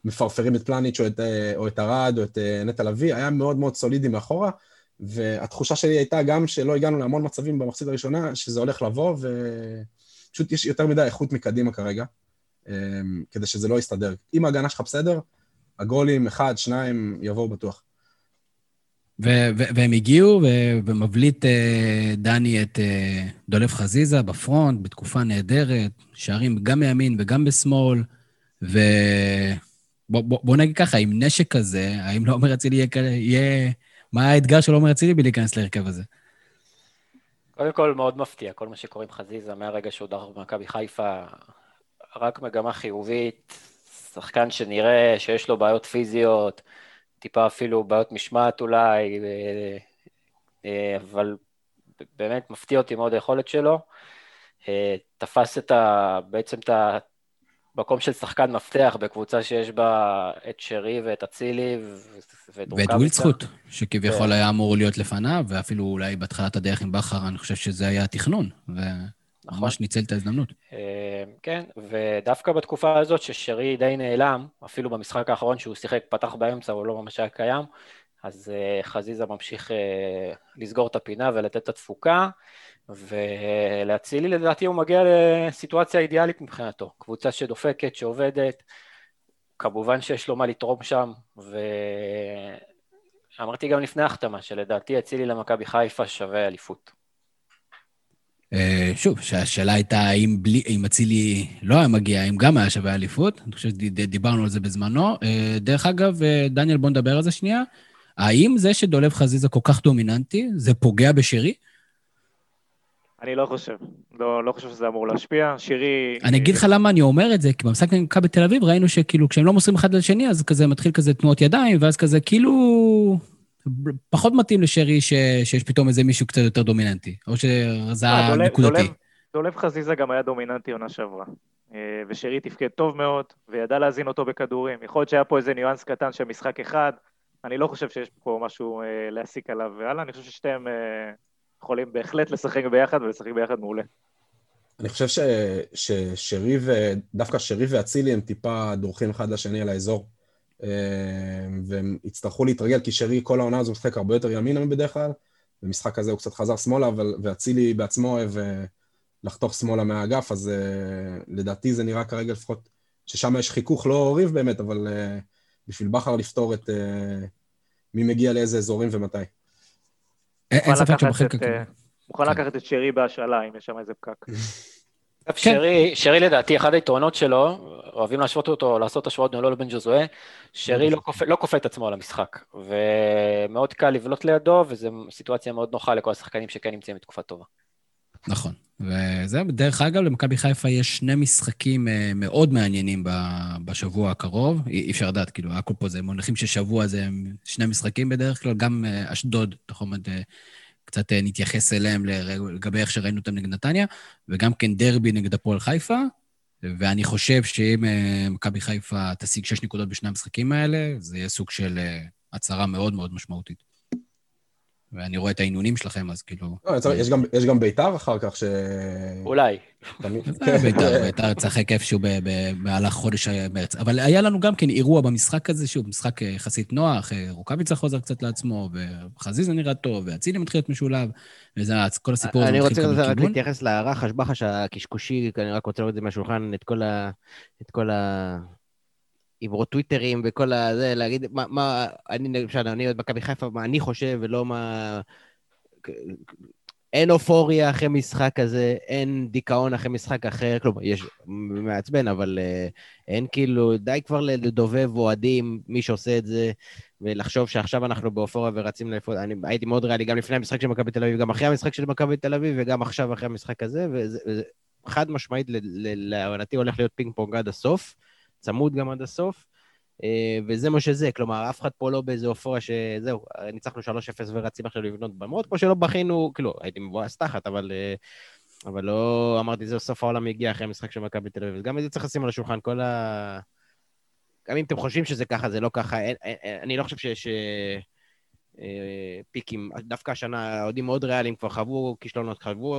מפרפרים את פלניץ' או את, אה, או את ארד או את אה, נטע לביא, היה מאוד מאוד סולידי מאחורה, והתחושה שלי הייתה גם שלא הגענו להמון מצבים במחצית הראשונה, שזה הולך לבוא, ו... פשוט יש יותר מדי איכות מקדימה כרגע, כדי שזה לא יסתדר. אם ההגנה שלך בסדר, הגולים, אחד, שניים, יבואו בטוח. ו- ו- והם הגיעו, ו- ומבליט uh, דני את uh, דולף חזיזה בפרונט, בתקופה נהדרת, שערים גם מימין וגם בשמאל, ובוא בוא, בוא נגיד ככה, עם נשק כזה, האם לא אומר אצילי יהיה... יהיה... מה האתגר של עומר אצילי בלהיכנס להרכב הזה? קודם כל, מאוד מפתיע, כל מה שקורה עם חזיזה, מהרגע שהוא דרך במכבי חיפה, רק מגמה חיובית, שחקן שנראה שיש לו בעיות פיזיות, טיפה אפילו בעיות משמעת אולי, אה, אבל באמת מפתיע אותי מאוד היכולת שלו. אה, תפס את ה, בעצם את המקום של שחקן מפתח בקבוצה שיש בה את שרי ואת אצילי ואת ואת ווילצחוט, שכביכול כן. היה אמור להיות לפניו, ואפילו אולי בהתחלת הדרך עם בכר, אני חושב שזה היה התכנון. ו... נכון. ממש ניצל את ההזדמנות. אה, כן, ודווקא בתקופה הזאת ששרי די נעלם, אפילו במשחק האחרון שהוא שיחק, פתח באמצע, הוא לא ממש היה קיים, אז אה, חזיזה ממשיך אה, לסגור את הפינה ולתת את התפוקה, ולאצילי לדעתי הוא מגיע לסיטואציה אידיאלית מבחינתו. קבוצה שדופקת, שעובדת, כמובן שיש לו מה לתרום שם, ואמרתי גם לפני ההחתמה, שלדעתי אצילי למכבי חיפה שווה אליפות. אה, שוב, שהשאלה הייתה האם בלי, אם אצילי לא היה מגיע, האם גם היה שווה אליפות. אני חושב שדיברנו על זה בזמנו. אה, דרך אגב, אה, דניאל, בוא נדבר על זה שנייה. האם זה שדולב חזיזה כל כך דומיננטי, זה פוגע בשירי? אני לא חושב. לא, לא חושב שזה אמור להשפיע. שירי... אני אגיד לך למה אני אומר את זה, כי במשחק נגד מכבי תל אביב ראינו שכאילו כשהם לא מוסרים אחד לשני, אז כזה מתחיל כזה תנועות ידיים, ואז כזה כאילו... פחות מתאים לשרי ש, שיש פתאום איזה מישהו קצת יותר דומיננטי, או שזה היה אה, נקודתי. דולב חזיזה גם היה דומיננטי עונה שעברה. אה, ושרי תפקד טוב מאוד, וידע להזין אותו בכדורים. יכול להיות שהיה פה איזה ניואנס קטן של משחק אחד, אני לא חושב שיש פה משהו אה, להסיק עליו והלאה, אני חושב ששתיהם יכולים בהחלט לשחק ביחד ולשחק ביחד מעולה. אני חושב ש, ששרי ו... דווקא שרי ואצילי הם טיפה דורכים אחד לשני על האזור. אה, והם יצטרכו להתרגל, כי שרי כל העונה הזו משחק הרבה יותר ימינה מבדרך כלל, במשחק הזה הוא קצת חזר שמאלה, אבל, ואצילי בעצמו אוהב אה, לחתוך שמאלה מהאגף, אז אה, לדעתי זה נראה כרגע לפחות ששם יש חיכוך, לא ריב באמת, אבל בשביל בכר לפתור את מי מגיע לאיזה אזורים ומתי. אין ספק שבחלק... מוכן לקחת את שרי בהשאלה, אם יש שם איזה פקק. כן. שרי, שרי לדעתי, אחד היתרונות שלו, אוהבים להשוות אותו, לעשות השוואות בינו לבין ג'וזואה, שרי לא כופה, לא את עצמו על המשחק, ומאוד קל לבלוט לידו, וזו סיטואציה מאוד נוחה לכל השחקנים שכן נמצאים בתקופה טובה. נכון, וזה, דרך אגב, למכבי חיפה יש שני משחקים אה, מאוד מעניינים בשבוע הקרוב, אי אפשר לדעת, כאילו, הכל פה זה מונחים ששבוע זה שני משחקים בדרך כלל, גם אה, אשדוד, יכול קצת אה, נתייחס אליהם לגבי איך שראינו אותם נגד נתניה, וגם כן דרבי נגד הפועל חיפה, ואני חושב שאם אה, מכבי חיפה תשיג שש נקודות בשני המשחקים האלה, זה יהיה סוג של אה, הצהרה מאוד מאוד משמעותית. ואני רואה את העינונים שלכם, אז כאילו... לא, יש גם, יש גם ביתר אחר כך ש... אולי. *laughs* ביתר, ביתר צחק איפשהו במהלך חודש מרץ. אבל היה לנו גם כן אירוע במשחק הזה, שוב, משחק אה, יחסית נוח, אה, רוקאביצה חוזר קצת לעצמו, וחזיזה נראה טוב, ואצילי מתחיל להיות משולב, וזה, כל הסיפור הזה מתחיל כיוון. אני רוצה רק להתייחס לרחש בחש הקשקושי, אני רק רוצה לראות את זה מהשולחן, את כל ה... עברות טוויטרים וכל הזה, להגיד מה, מה אני, למשל, אני אוהד מכבי חיפה, מה אני חושב ולא מה... אין אופוריה אחרי משחק כזה, אין דיכאון אחרי משחק אחר, כלומר, יש מעצבן, אבל uh, אין כאילו, די כבר לדובב אוהדים, מי שעושה את זה, ולחשוב שעכשיו אנחנו באופוריה ורצים לאיפה... אני הייתי מאוד ריאלי גם לפני המשחק של מכבי תל אביב, גם אחרי המשחק של מכבי תל אביב, וגם עכשיו אחרי המשחק הזה, וזה חד משמעית, להבנתי, הולך להיות פינג פונג עד הסוף. צמוד גם עד הסוף, אה, וזה מה שזה, כלומר, אף אחד פה לא באיזה אופוריה שזהו, ניצחנו 3-0 ורצים עכשיו לבנות במות, כמו שלא בכינו, כאילו, הייתי מבואס תחת, אבל... אה, אבל לא אמרתי, זהו, סוף העולם הגיע אחרי המשחק של מכבי תל אביב. גם את זה צריך לשים על השולחן, כל ה... גם אם אתם חושבים שזה ככה, זה לא ככה. אין, אין, אני לא חושב שיש אה, אה, פיקים. דווקא השנה, אוהדים מאוד ריאליים כבר חוו כישלונות, חוו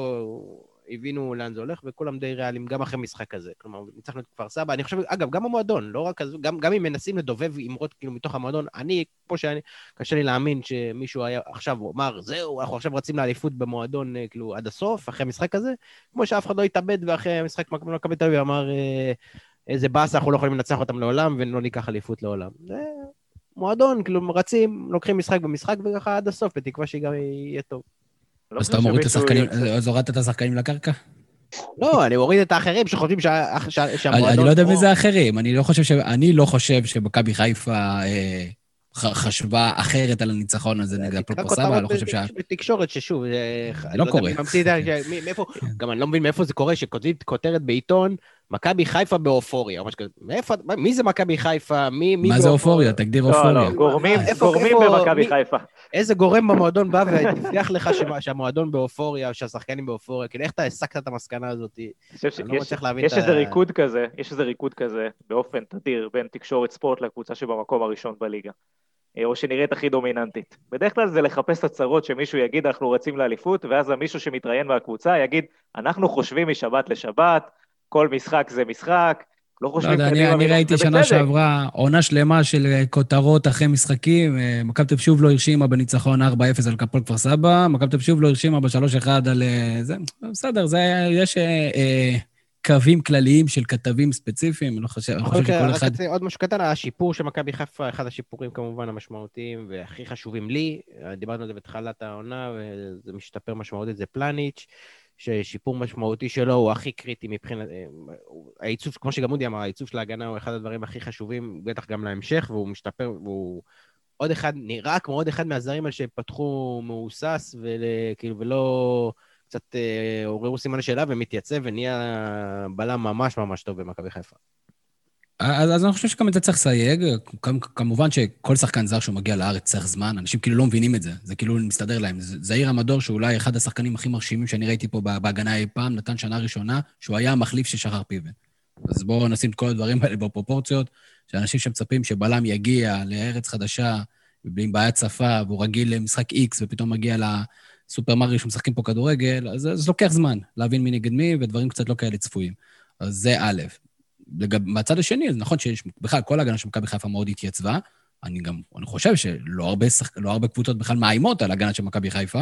הבינו לאן זה הולך, וכולם די ריאליים גם אחרי משחק כזה. כלומר, ניצחנו את כפר סבא. אני חושב, אגב, גם המועדון, לא רק... גם, גם אם מנסים לדובב אמרות כאילו מתוך המועדון, אני, כמו שאני, קשה לי להאמין שמישהו היה עכשיו, הוא אמר, זהו, אנחנו עכשיו רצים לאליפות במועדון, אה, כאילו, עד הסוף, אחרי המשחק הזה, כמו שאף אחד לא התאבד ואחרי המשחק מכבי תל אביב אמר, אה, איזה באסה, אנחנו לא יכולים לנצח אותם לעולם, ולא ניקח אליפות לעולם. זה מועדון, כאילו, רצים, לוקחים משחק במשחק, וככה עד הסוף, בתקווה שגם יהיה טוב. לא אז אתה מוריד את השחקנים, אז הורדת את השחקנים לקרקע? לא, אני מוריד את האחרים שחושבים שהמועדון... אני לא יודע מי זה האחרים, אני לא חושב ש... אני לא חושב שמכבי חיפה אה, חשבה אחרת על הניצחון הזה נגד הפועל כפר סבא, אני לא חושב שה... בתקשורת ששוב, זה לא, לא קורה. גם אני לא מבין מאיפה זה קורה, שכותבים כותרת בעיתון, מכבי חיפה באופוריה, או משהו כזה. מאיפה, מי זה מכבי חיפה? מי, מי מה זה אופוריה? תגדיר אופוריה. לא, לא, גורמים, גורמים במכבי חיפה. איזה גורם במועדון בא והבטיח לך שהמועדון באופוריה, שהשחקנים באופוריה, כאילו איך אתה הסקת את המסקנה הזאת? אני לא מצליח להבין את ה... יש איזה ריקוד כזה, יש איזה ריקוד כזה, באופן תדיר, בין תקשורת ספורט לקבוצה שבמקום הראשון בליגה. אה, או שנראית הכי דומיננטית. בדרך כלל זה לחפש הצהרות שמישהו יגיד אנחנו רצים לאליפות, ואז המישהו שמתראיין מהקבוצה יגיד אנחנו חושבים משבת לשבת, כל משחק זה משחק, לא חושבים לא יודע, אני, אני ראיתי שנה שעברה עונה שלמה של אה, כותרות אחרי משחקים. אה, מכבי תל שוב לא הרשימה בניצחון 4-0 על קפול כפר סבא, מכבי תל שוב לא הרשימה ב-3-1 על... זה, בסדר, זה, יש אה, קווים כלליים של כתבים ספציפיים, אני לא חושב, אני חושב אוקיי, שכל אחד... עוד משהו קטן, השיפור של מכבי חיפה, אחד השיפורים כמובן המשמעותיים והכי חשובים לי, דיברנו על זה בתחילת העונה, וזה משתפר משמעותית, זה פלניץ'. ששיפור משמעותי שלו הוא הכי קריטי מבחינת... אה, העיצוב, כמו שגם אודי אמר, העיצוב של ההגנה הוא אחד הדברים הכי חשובים, בטח גם להמשך, והוא משתפר, והוא עוד אחד, נראה כמו עוד אחד מהזרים האלה שפתחו מהוסס, וכאילו, ולא קצת אה, עוררו סימן שאלה ומתייצב ונהיה בלם ממש ממש טוב במכבי חיפה. אז, אז אני חושב שגם את זה צריך לסייג. כמובן שכל שחקן זר שהוא מגיע לארץ צריך זמן, אנשים כאילו לא מבינים את זה, זה כאילו מסתדר להם. זעיר המדור, שאולי אחד השחקנים הכי מרשימים שאני ראיתי פה בהגנה אי פעם, נתן שנה ראשונה, שהוא היה המחליף של שחר פיבן. אז בואו נשים את כל הדברים האלה בפרופורציות, שאנשים שמצפים שבלם יגיע לארץ חדשה, עם בעיית שפה, והוא רגיל למשחק איקס, ופתאום מגיע לסופר מריו שמשחקים פה כדורגל, אז זה לוקח זמן להבין מי נגד מי, ודברים קצת לא כאלה צפויים. אז זה א'. לגב, מהצד השני, אז נכון שיש, בכלל, כל ההגנה של מכבי חיפה מאוד התייצבה. אני גם, אני חושב שלא הרבה, שח, לא הרבה קבוצות בכלל מאיימות על הגנה של מכבי חיפה.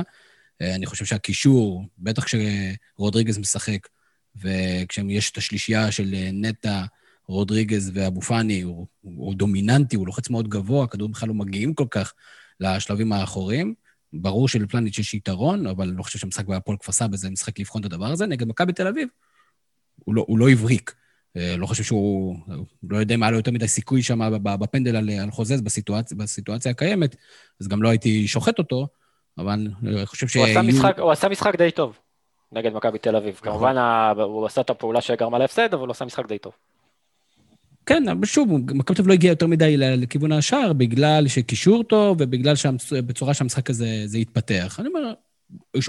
אה, אני חושב שהקישור, בטח כשרודריגז משחק, וכשיש את השלישייה של אה, נטע, רודריגז ואבו פאני, הוא, הוא, הוא דומיננטי, הוא לוחץ מאוד גבוה, הכדורים בכלל לא מגיעים כל כך לשלבים האחוריים. ברור שלפלניץ' יש יתרון, אבל אני לא חושב שהמשחק בהפועל כפר סבא זה משחק לבחון את הדבר הזה. נגד מכבי תל אביב, הוא לא, הוא לא הבריק. אה, לא חושב שהוא, לא יודע אם היה לו יותר מדי סיכוי שם בפנדל על, על חוזז בסיטואציה, בסיטואציה הקיימת, אז גם לא הייתי שוחט אותו, אבל אני חושב ש... הוא, עשה משחק, הוא עשה משחק די טוב נגד מכבי תל אביב. נכון. כמובן, הוא עשה את הפעולה שגרמה להפסד, אבל הוא עשה משחק די טוב. כן, אבל שוב, מכבי תל אביב לא הגיע יותר מדי לכיוון השער, בגלל שקישור טוב, ובגלל שבצורה שהמשחק הזה זה התפתח. אני אומר,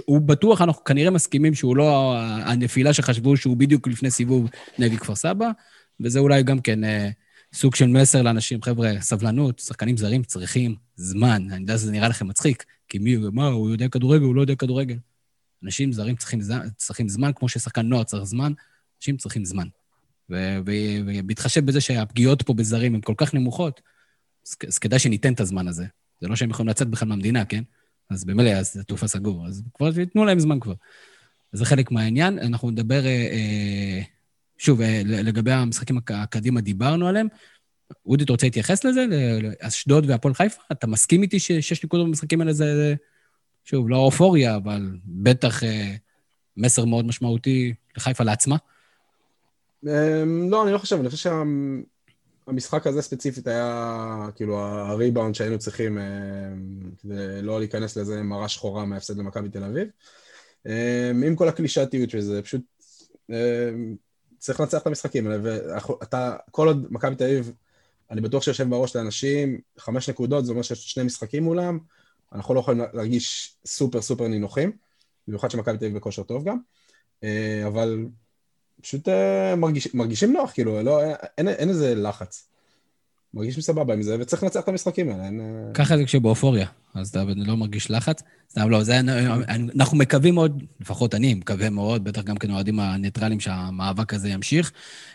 הוא בטוח, אנחנו כנראה מסכימים שהוא לא הנפילה שחשבו שהוא בדיוק לפני סיבוב נגד כפר סבא, וזה אולי גם כן אה, סוג של מסר לאנשים, חבר'ה, סבלנות, שחקנים זרים צריכים זמן. אני יודע שזה נראה לכם מצחיק, כי מי, מה, הוא יודע כדורגל, הוא לא יודע כדורגל. אנשים זרים צריכים, צריכים זמן, כמו ששחקן נוער צריך זמן, אנשים צריכים זמן. ובהתחשב בזה שהפגיעות פה בזרים הן כל כך נמוכות, אז, אז כדאי שניתן את הזמן הזה. זה לא שהם יכולים לצאת בכלל מהמדינה, כן? אז במילא, אז התעופה סגור, אז כבר ייתנו להם זמן כבר. זה חלק מהעניין. אנחנו נדבר, אה, אה, שוב, אה, לגבי המשחקים הקדימה דיברנו עליהם. אודי, אתה רוצה להתייחס לזה? לאשדוד והפועל חיפה? אתה מסכים איתי ששש נקודות במשחקים האלה זה, שוב, לא אופוריה, אבל בטח מסר מאוד משמעותי לחיפה לעצמה? אמ, לא, אני לא חושב, אני חושב. המשחק הזה ספציפית היה כאילו הריבאונד שהיינו צריכים אה, כדי לא להיכנס לזה מראה שחורה מההפסד למכבי תל אביב. אה, עם כל הקלישתיות של זה, פשוט אה, צריך לנצח את המשחקים האלה, ואתה, כל עוד מכבי תל אביב, אני בטוח שיושב בראש לאנשים, חמש נקודות, זה אומר שיש שני משחקים מולם, אנחנו לא יכולים להרגיש סופר סופר נינוחים, במיוחד שמכבי תל אביב בכושר טוב גם, אבל פשוט uh, מרגיש, מרגישים נוח, כאילו, לא, אין, אין איזה לחץ. מרגיש לי סבבה עם זה, וצריך לנצח את המשחקים האלה, אין... אה, ככה זה כשבאופוריה, אז אתה לא מרגיש לחץ. סתם לא, זה, אנחנו מקווים מאוד, לפחות אני מקווה מאוד, בטח גם כן אוהדים הניטרלים שהמאבק הזה ימשיך.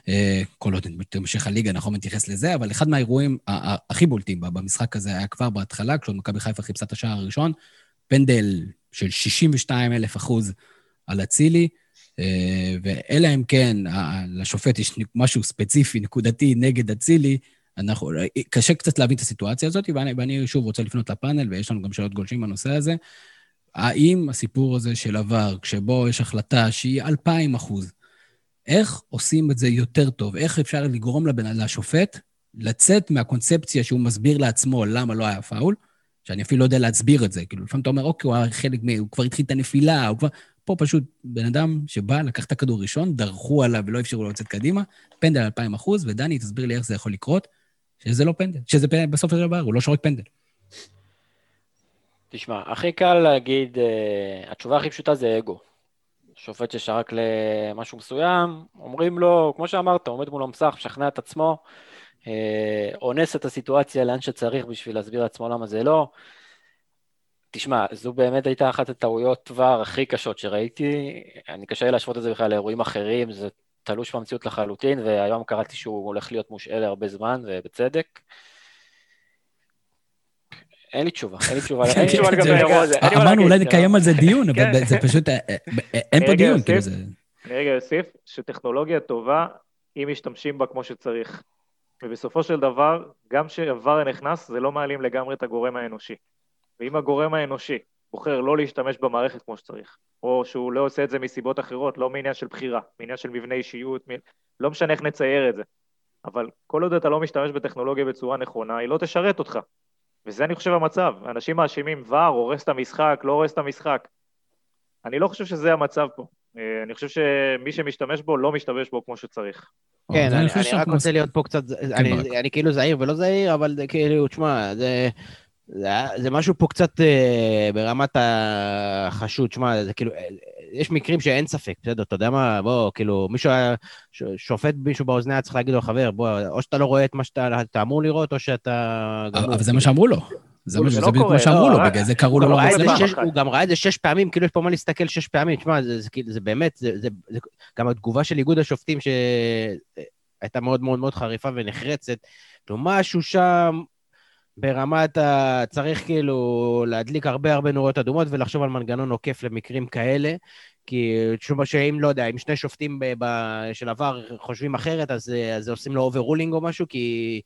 אה, כל עוד תמשיך הליגה, אנחנו נתייחס לזה, אבל אחד מהאירועים הכי בולטים במשחק הזה היה כבר בהתחלה, כשעוד מכבי חיפה חיפשה את השער הראשון, פנדל של 62 אלף אחוז על אצילי, אה, ואלא אם כן לשופט יש משהו ספציפי, נקודתי, נגד אצילי, אנחנו, קשה קצת להבין את הסיטואציה הזאת, ואני, ואני שוב רוצה לפנות לפאנל, ויש לנו גם שאלות גולשים בנושא הזה. האם הסיפור הזה של עבר, כשבו יש החלטה שהיא אלפיים אחוז, איך עושים את זה יותר טוב? איך אפשר לגרום לבן, לשופט לצאת מהקונספציה שהוא מסביר לעצמו למה לא היה פאול, שאני אפילו לא יודע להסביר את זה. כאילו, לפעמים אתה אומר, אוקיי, הוא היה חלק מ... הוא כבר התחיל את הנפילה, הוא כבר... פה פשוט בן אדם שבא, לקח את הכדור ראשון, דרכו עליו ולא אפשרו לו לצאת קדימה, פנדל 2,000 אחוז, ודני, תסביר לי איך זה יכול לקרות, שזה לא פנדל, שזה פנדל, בסוף של דבר, הוא לא שורק פנדל. תשמע, הכי קל להגיד, uh, התשובה הכי פשוטה זה אגו. שופט ששרק למשהו מסוים, אומרים לו, כמו שאמרת, עומד מול המסך, משכנע את עצמו, uh, אונס את הסיטואציה לאן שצריך בשביל להסביר לעצמו למה זה לא. תשמע, זו באמת הייתה אחת הטעויות כבר הכי קשות שראיתי. אני קשה לי להשוות את זה בכלל לאירועים אחרים, זה תלוש במציאות לחלוטין, והיום קראתי שהוא הולך להיות מושעה להרבה זמן, ובצדק. אין לי תשובה, אין לי תשובה, אין לי תשובה לגבי האירוע הזה. אמרנו, אולי נקיים על זה *laughs* דיון, אבל כן. זה פשוט, אה, אה, אה, אין פה דיון, כאילו זה... אני רגע אוסיף, שטכנולוגיה טובה, אם משתמשים בה כמו שצריך. ובסופו של דבר, גם כשעבר נכנס, זה לא מעלים לגמרי את הגורם האנושי. ואם הגורם האנושי בוחר לא להשתמש במערכת כמו שצריך, או שהוא לא עושה את זה מסיבות אחרות, לא מעניין של בחירה, מעניין של מבנה אישיות, מ... לא משנה איך נצייר את זה. אבל כל עוד אתה לא משתמש בטכנולוגיה בצורה נכונה, היא לא תשרת אותך. וזה אני חושב המצב. אנשים מאשימים ור, הורס את המשחק, לא הורס את המשחק. אני לא חושב שזה המצב פה. אה, אני חושב שמי שמשתמש בו, לא משתמש בו כמו שצריך. כן, אני רק רוצה להיות פה קצת, כן, אני כאילו זהיר ולא זהיר, אבל כאילו, תשמע, זה... זה, זה משהו פה קצת אה, ברמת החשוד, שמע, זה כאילו, אה, יש מקרים שאין ספק, בסדר, אתה יודע מה, בוא, כאילו, מישהו היה, שופט מישהו באוזניה צריך להגיד לו, חבר, בוא, או שאתה לא רואה את מה שאתה אמור לראות, או שאתה... אבל זה מה שאמרו לו. זה לא בדיוק מה שאמרו לו, בגלל זה קראו לו לא מצלמה. הוא גם ראה את זה שש פעמים, כאילו יש פה מה להסתכל שש פעמים. תשמע, זה באמת, זה גם התגובה של איגוד השופטים שהייתה מאוד מאוד מאוד חריפה ונחרצת. כאילו, משהו שם ברמת ה... צריך כאילו להדליק הרבה הרבה נורות אדומות ולחשוב על מנגנון עוקף למקרים כאלה, כי תשובה שאם, לא יודע, אם שני שופטים ב... ב... של עבר חושבים אחרת, אז, אז עושים לו overruling או משהו, כי,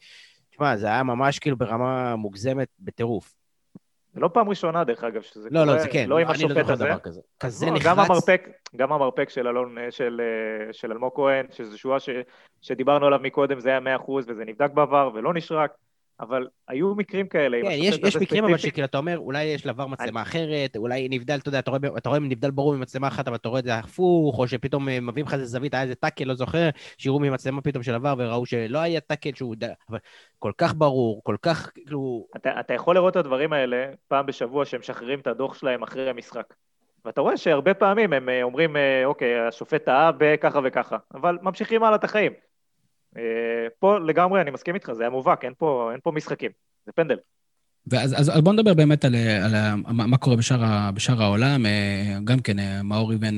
תשמע, זה היה ממש כאילו ברמה מוגזמת בטירוף. זה לא פעם ראשונה, דרך אגב, שזה לא, לא קורה, לא, זה כן, לא עם השופט לא הזה. כזה. כזה לא, נחרץ. גם המרפק, גם המרפק של אלון, של, של אלמוג כהן, שזה שואה ש, שדיברנו עליו מקודם, זה היה 100% וזה נבדק בעבר ולא נשרק. אבל היו מקרים כאלה. כן, יש, יש מקרים אבל שכאילו אתה אומר, אולי יש לעבר מצלמה אני... אחרת, אולי נבדל, אתה יודע, אתה רואה, אתה רואה נבדל ברור ממצלמה אחת, אבל אתה רואה את זה הפוך, או שפתאום אה, מביאים לך איזה זווית, היה איזה טאקל, לא זוכר, שיראו ממצלמה פתאום של עבר וראו שלא היה טאקל שהוא... אבל כל כך ברור, כל כך, כאילו... אתה, אתה יכול לראות את הדברים האלה פעם בשבוע שהם משחררים את הדוח שלהם אחרי המשחק. ואתה רואה שהרבה פעמים הם אה, אומרים, אה, אוקיי, השופט טעה בככה וככה, אבל ממשיכים הלאה את החיים. אה, פה לגמרי, אני מסכים איתך, זה היה מובהק, אין אין פה משחקים, זה פנדל. ואז אז, אז בוא נדבר באמת על, על, על מה קורה בשאר, בשאר העולם. אה, גם כן, אה, מאור איבן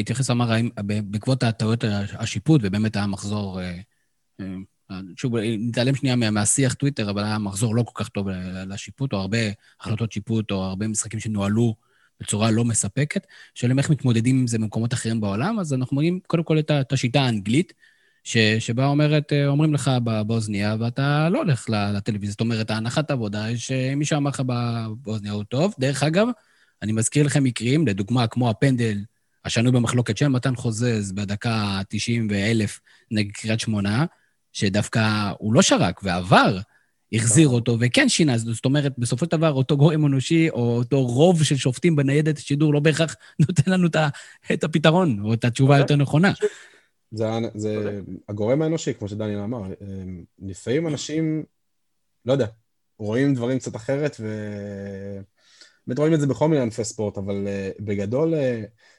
התייחס, אמר, בעקבות הטעויות השיפוט, ובאמת היה מחזור, שוב, נתעלם שנייה מהשיח טוויטר, אבל היה מחזור לא כל כך טוב לשיפוט, או הרבה החלטות שיפוט, או הרבה משחקים שנוהלו בצורה לא מספקת. שואלים איך מתמודדים עם זה במקומות אחרים בעולם, אז אנחנו מגיעים קודם כל את השיטה האנגלית. ש, שבה אומרת, אה, אומרים לך באוזניה, ואתה לא הולך לטלוויזיה. זאת אומרת, ההנחת העבודה היא שמי שאמר לך באוזניה הוא טוב. דרך אגב, אני מזכיר לכם מקרים, לדוגמה, כמו הפנדל השנוי במחלוקת של מתן חוזז בדקה ה-90 ואלף נגד קריית שמונה, שדווקא הוא לא שרק, ועבר, החזיר אותו וכן שינה. זאת אומרת, בסופו של דבר, אותו גורם אנושי, או אותו רוב של שופטים בניידת השידור, לא בהכרח נותן לנו את הפתרון, או את התשובה היותר נכונה. זה, זה הגורם האנושי, כמו שדניאל אמר. לפעמים אנשים, לא יודע, רואים דברים קצת אחרת, ו... באמת רואים את זה בכל מיני ענפי ספורט, אבל uh, בגדול, uh,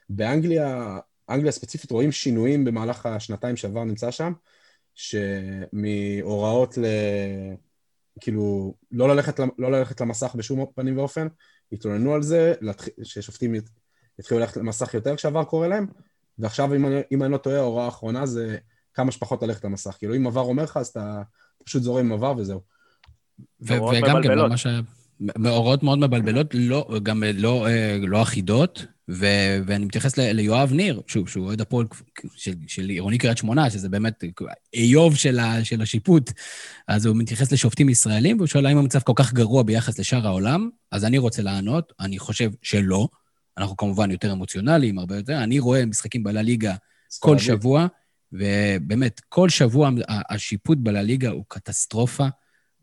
באנגליה, אנגליה ספציפית, רואים שינויים במהלך השנתיים שעבר נמצא שם, שמהוראות ל... כאילו, לא ללכת, לא ללכת למסך בשום פנים ואופן, התלוננו על זה, ששופטים יתחילו ללכת למסך יותר כשעבר קורה להם, ועכשיו, אם אני, אם אני לא טועה, ההוראה האחרונה זה כמה שפחות ללכת למסך. כאילו, אם עבר אומר לך, אז אתה פשוט זורם עם עבר וזהו. וגם כן, מה ש... הוראות מאוד מבלבלות, לא, גם לא, אה, לא אחידות, ו- ואני מתייחס ל- ליואב ניר, שוב, שהוא אוהד הפועל של, של עירוני קריית שמונה, שזה באמת איוב של, ה- של השיפוט, אז הוא מתייחס לשופטים ישראלים, והוא שואל האם המצב כל כך גרוע ביחס לשאר העולם, אז אני רוצה לענות, אני חושב שלא. אנחנו כמובן יותר אמוציונליים, הרבה יותר. אני רואה משחקים בלליגה כל שבוע, ובאמת, כל שבוע השיפוט בלליגה הוא קטסטרופה,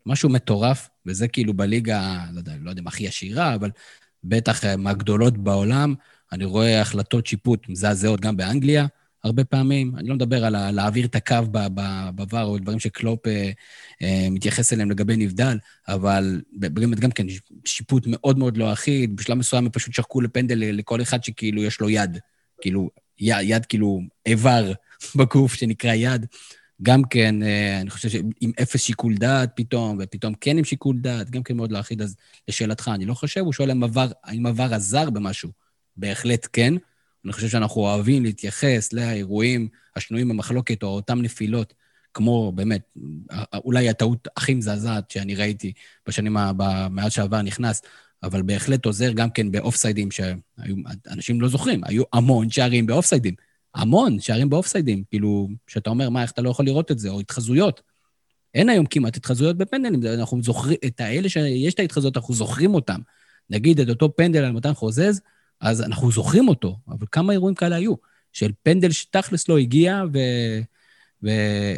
משהו מטורף, וזה כאילו בליגה, לא יודע, לא יודע אם הכי עשירה, אבל בטח אה, מהגדולות בעולם. אני רואה החלטות שיפוט מזעזעות גם באנגליה, הרבה פעמים. אני לא מדבר על להעביר את הקו בVAR או דברים שקלופ אה, אה, מתייחס אליהם לגבי נבדל, אבל באמת גם כן שיפוט מאוד מאוד לא אחיד. בשלב מסוים הם פשוט שחקו לפנדל לכל אחד שכאילו יש לו יד. כאילו, יד, יד כאילו איבר *laughs* בגוף שנקרא יד. גם כן, אה, אני חושב שעם אפס שיקול דעת פתאום, ופתאום כן עם שיקול דעת, גם כן מאוד לא אחיד. אז לשאלתך, אני לא חושב, הוא שואל האם עבר עזר במשהו. בהחלט כן. אני חושב שאנחנו אוהבים להתייחס לאירועים השנויים במחלוקת, או אותם נפילות, כמו באמת, אולי הטעות הכי מזעזעת שאני ראיתי בשנים, מאז שעבר נכנס, אבל בהחלט עוזר גם כן באופסיידים, שאנשים לא זוכרים, היו המון שערים באופסיידים. המון שערים באופסיידים, כאילו, שאתה אומר, מה, איך אתה לא יכול לראות את זה, או התחזויות. אין היום כמעט התחזויות בפנדלים, אנחנו זוכרים, את האלה שיש את ההתחזויות, אנחנו זוכרים אותם. נגיד את אותו פנדל על מתן חוזז, אז אנחנו זוכרים אותו, אבל כמה אירועים כאלה היו? של פנדל שתכלס לא הגיע, ו... ו...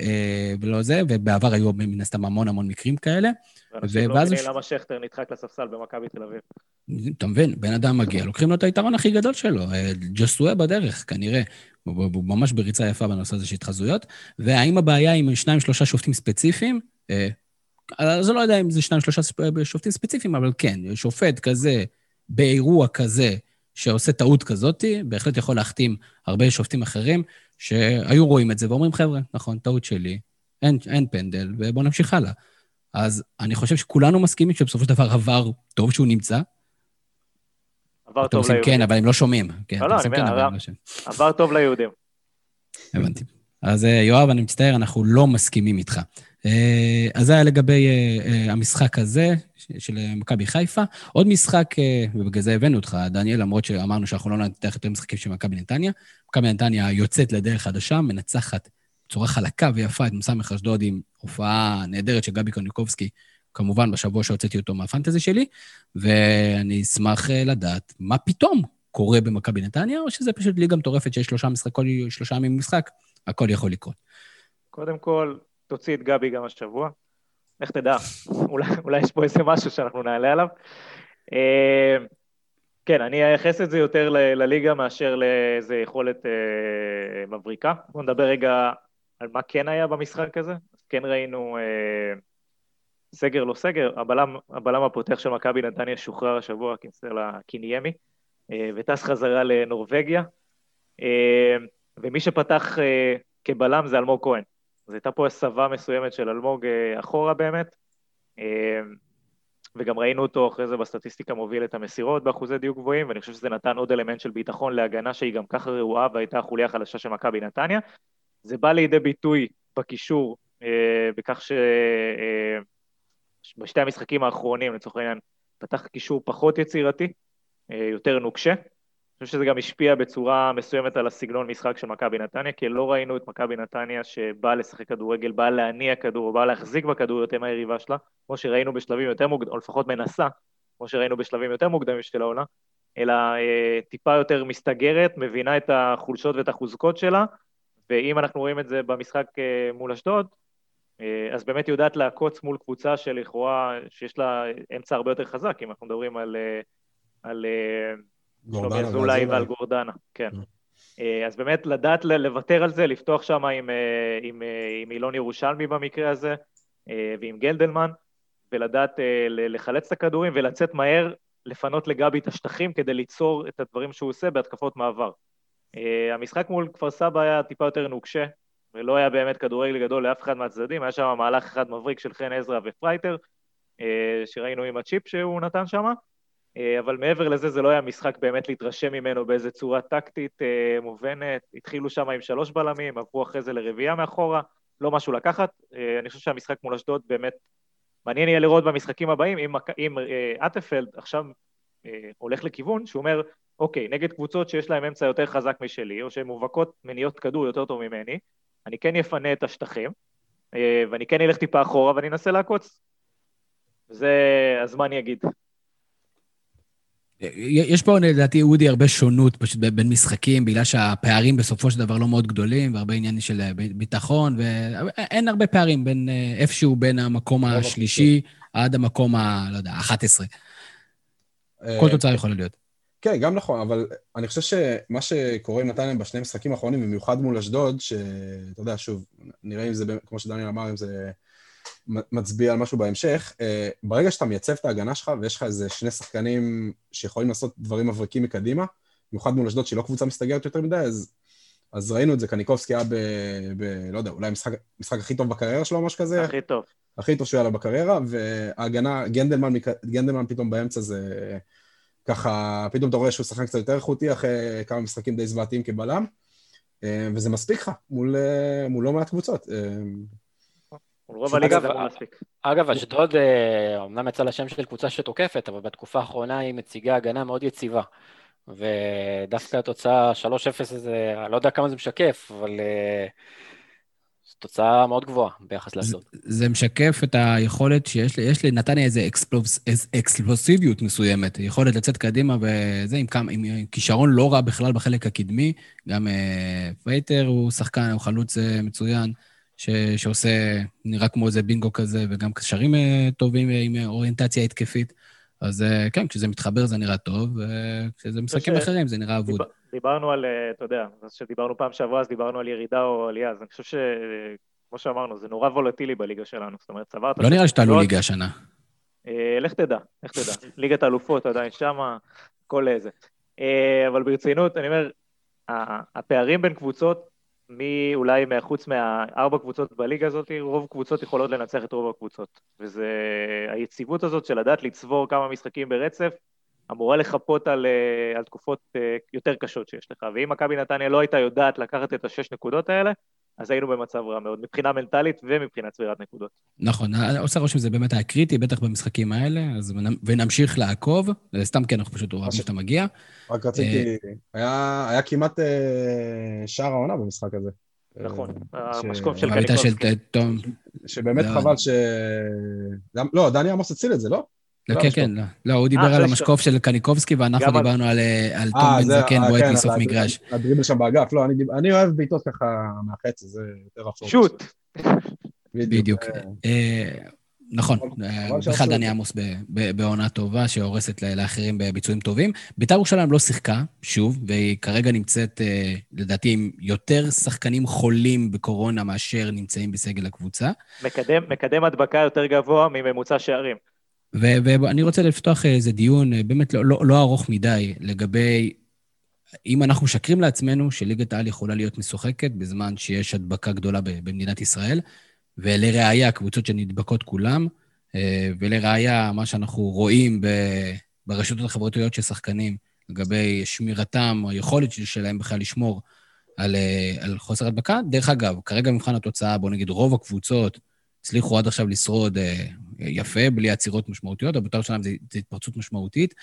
אה, ולא זה, ובעבר היו מן הסתם המון המון מקרים כאלה. ואנשים לא מבינים למה שכטר נדחק לספסל במכבי תל אביב. אתה מבין, בן אדם מגיע, לוקחים לו את היתרון הכי גדול שלו. אה, ג'וסואה בדרך, כנראה. הוא ממש בריצה יפה בנושא הזה של התחזויות. והאם הבעיה עם שניים, שלושה שופטים ספציפיים? אה, אז אני לא יודע אם זה שניים, שלושה שופטים ספציפיים, אבל כן, שופט כזה, באירוע כזה, שעושה טעות כזאת, בהחלט יכול להחתים הרבה שופטים אחרים שהיו רואים את זה ואומרים, חבר'ה, נכון, טעות שלי, אין, אין פנדל, ובואו נמשיך הלאה. אז אני חושב שכולנו מסכימים שבסופו של דבר עבר טוב שהוא נמצא. עבר טוב ליהודים. כן, אבל הם לא שומעים. כן, לא, לא, אני אומר, כן, לא עבר טוב ליהודים. הבנתי. אז אה, יואב, אני מצטער, אנחנו לא מסכימים איתך. אה, אז זה היה לגבי אה, המשחק הזה של מכבי חיפה. עוד משחק, ובגלל זה הבאנו אותך, דניאל, למרות שאמרנו שאנחנו לא ננתח יותר משחקים של מכבי נתניה. מכבי נתניה יוצאת לדרך חדשה, מנצחת בצורה חלקה ויפה את מסמך אשדוד עם הופעה נהדרת של גבי קוניקובסקי, כמובן בשבוע שהוצאתי אותו מהפנטזי שלי, ואני אשמח לדעת מה פתאום קורה במכבי נתניה, או שזה פשוט ליגה מטורפת שיש שלושה משחק, כל שלושה ימים משחק, הכל יכול לקרות. קודם כל, תוציא את גבי גם השבוע. איך תדע, אולי, אולי יש פה איזה משהו שאנחנו נעלה עליו. אה, כן, אני אייחס את זה יותר ל- לליגה מאשר לאיזה יכולת אה, מבריקה. בואו נדבר רגע על מה כן היה במשחק הזה. כן ראינו אה, סגר לא סגר, הבלם, הבלם הפותח של מכבי נתניה שוחרר השבוע, קינסר לקיניימי, אה, וטס חזרה לנורבגיה. ומי שפתח אה, כבלם זה אלמוג כהן. אז הייתה פה הסבה מסוימת של אלמוג אה, אחורה באמת, אה, וגם ראינו אותו אחרי זה בסטטיסטיקה מוביל את המסירות באחוזי דיוק גבוהים, ואני חושב שזה נתן עוד אלמנט של ביטחון להגנה שהיא גם ככה רעועה והייתה החוליה החלשה של מכבי נתניה. זה בא לידי ביטוי בקישור, בכך שבשתי המשחקים האחרונים, לצורך העניין, פתח קישור פחות יצירתי, יותר נוקשה, חושב שזה גם השפיע בצורה מסוימת על הסגנון משחק של מכבי נתניה, כי לא ראינו את מכבי נתניה שבאה לשחק כדורגל, באה להניע כדור, באה להחזיק בכדור יותר מהיריבה שלה, כמו שראינו בשלבים יותר מוקדמים, או לפחות מנסה, כמו שראינו בשלבים יותר מוקדמים של העונה, אלא אה, טיפה יותר מסתגרת, מבינה את החולשות ואת החוזקות שלה, ואם אנחנו רואים את זה במשחק אה, מול אשדוד, אה, אז באמת יודעת לעקוץ מול קבוצה שלכאורה, שיש לה אמצע הרבה יותר חזק, אם אנחנו מדברים על... אה, על אה, שלומי אזולאי ועל גורדנה, כן. Mm. אה, אז באמת לדעת לוותר על זה, לפתוח שם עם, אה, עם, אה, עם אילון ירושלמי במקרה הזה, ועם גלדלמן, ולדעת לחלץ את הכדורים ולצאת מהר, לפנות לגבי את השטחים כדי ליצור את הדברים שהוא עושה בהתקפות מעבר. המשחק מול כפר סבא היה טיפה יותר נוקשה, ולא היה באמת כדורגל גדול לאף אחד מהצדדים, היה שם מהלך אחד מבריק של חן עזרא ופרייטר, שראינו עם הצ'יפ שהוא נתן שם, אבל מעבר לזה זה לא היה משחק באמת להתרשם ממנו באיזה צורה טקטית מובנת, התחילו שם עם שלוש בלמים, עברו אחרי זה לרביעייה מאחורה, לא משהו לקחת, אני חושב שהמשחק מול אשדוד באמת מעניין יהיה לראות במשחקים הבאים אם, אם אטפלד עכשיו הולך לכיוון שהוא אומר, אוקיי, נגד קבוצות שיש להן אמצע יותר חזק משלי, או שהן מובהקות מניעות כדור יותר טוב ממני, אני כן אפנה את השטחים, אה, ואני כן אלך טיפה אחורה ואני אנסה לעקוץ. זה הזמן יגיד. יש פה לדעתי, אודי, הרבה שונות פשוט בין משחקים, בגלל שהפערים בסופו של דבר לא מאוד גדולים, והרבה עניינים של אה, ביטחון, ואין הרבה פערים בין אה, איפשהו בין המקום השלישי עד המקום ה... לא יודע, ה-11. כל תוצאה יכולה להיות. כן, גם נכון, אבל אני חושב שמה שקורה עם נתניה בשני משחקים האחרונים, במיוחד מול אשדוד, שאתה יודע, שוב, נראה אם זה, כמו שדניאל אמר, אם זה מצביע על משהו בהמשך, אה, ברגע שאתה מייצב את ההגנה שלך ויש לך איזה שני שחקנים שיכולים לעשות דברים מבריקים מקדימה, במיוחד מול אשדוד שהיא לא קבוצה מסתגרת יותר מדי, אז, אז ראינו את זה, קניקובסקי היה ב... ב לא יודע, אולי המשחק, המשחק הכי טוב בקריירה שלו או משהו כזה. הכי טוב. הכי טוב שהוא היה לה בקריירה, וההגנה, גנדלמן, גנדלמן פתאום באמצע זה... ככה, פתאום אתה רואה שהוא שחקן קצת יותר איכותי אחרי כמה משחקים די זוועתיים כבלם, אה, וזה מספיק לך מול, אה, מול לא מעט קבוצות. אגב, אשדוד אומנם יצא לשם של קבוצה שתוקפת, אבל בתקופה האחרונה היא מציגה הגנה מאוד יציבה. ודווקא התוצאה 3-0 הזה, אני לא יודע כמה זה משקף, אבל uh, זו תוצאה מאוד גבוהה ביחס לאשדוד. זה משקף את היכולת שיש לי, יש לנתניה איזו אקספלוס, אקספלוסיביות מסוימת, יכולת לצאת קדימה וזה, עם, כישרון לא רע בכלל בחלק הקדמי. גם אה, פייטר הוא שחקן, הוא חלוץ מצוין. ש, שעושה, נראה כמו איזה בינגו כזה, וגם קשרים אה, טובים אה, עם אוריינטציה התקפית. אז אה, כן, כשזה מתחבר זה נראה טוב, וכשזה משחקים ש... אחרים זה נראה אבוד. דיברנו על, אתה יודע, כשדיברנו פעם שעברה, אז דיברנו על ירידה או עלייה, אז אני חושב ש... כמו שאמרנו, זה נורא וולטילי בליגה שלנו. זאת אומרת, צברת... לא נראה שתעלו ליגה השנה. לך תדע, לך תדע. ליגת האלופות עדיין שמה, כל איזה. אבל ברצינות, אני אומר, הפערים בין קבוצות מי אולי חוץ מהארבע קבוצות בליגה הזאת, רוב קבוצות יכולות לנצח את רוב הקבוצות. וזה היציבות הזאת של לדעת לצבור כמה משחקים ברצף, אמורה לחפות על, אה, על תקופות אה, יותר קשות שיש לך. ואם מכבי נתניה לא הייתה יודעת לקחת את השש נקודות האלה, אז היינו במצב רע מאוד, מבחינה מנטלית ומבחינת צבירת נקודות. נכון, עושה רושם שזה באמת היה קריטי, בטח במשחקים האלה, אז ונמשיך לעקוב, סתם כן, אנחנו פשוט אוהבים שאתה מגיע. רק רציתי, היה, היה כמעט אה, שער העונה במשחק הזה. נכון, המשקוף של קניקובסקי. שבאמת חבל ש... לא, דני עמוס הציל את זה, לא? לא, כן, כן, לא. לא, הוא דיבר על המשקוף של קניקובסקי, ואנחנו דיברנו על תום בן זקן בועט כן, מסוף מגרש. הדריבל שם באגף, לא, אני אוהב בעיטות ככה מהחצי, זה יותר אפור. שוט. בדיוק. אה, נכון, בכלל דני עמוס בעונה טובה, שהורסת לאחרים בביצועים טובים. בית"ר ירושלים לא שיחקה, שוב, והיא כרגע נמצאת, אה, לדעתי, עם יותר שחקנים חולים בקורונה מאשר נמצאים בסגל הקבוצה. מקדם הדבקה יותר גבוה מממוצע שערים. ואני רוצה לפתוח איזה דיון אה, באמת לא, לא, לא ארוך מדי לגבי אם אנחנו משקרים לעצמנו שליגת העל יכולה להיות משוחקת בזמן שיש הדבקה גדולה במדינת ישראל, ולראיה, הקבוצות שנדבקות כולם, אה, ולראיה, מה שאנחנו רואים ברשתות החברתיות של שחקנים לגבי שמירתם, או היכולת שלהם בכלל לשמור על, אה, על חוסר הדבקה. דרך אגב, כרגע מבחן התוצאה, בואו נגיד, רוב הקבוצות הצליחו עד עכשיו לשרוד יפה, בלי עצירות משמעותיות, אבל בית"ר ירושלים זו התפרצות משמעותית.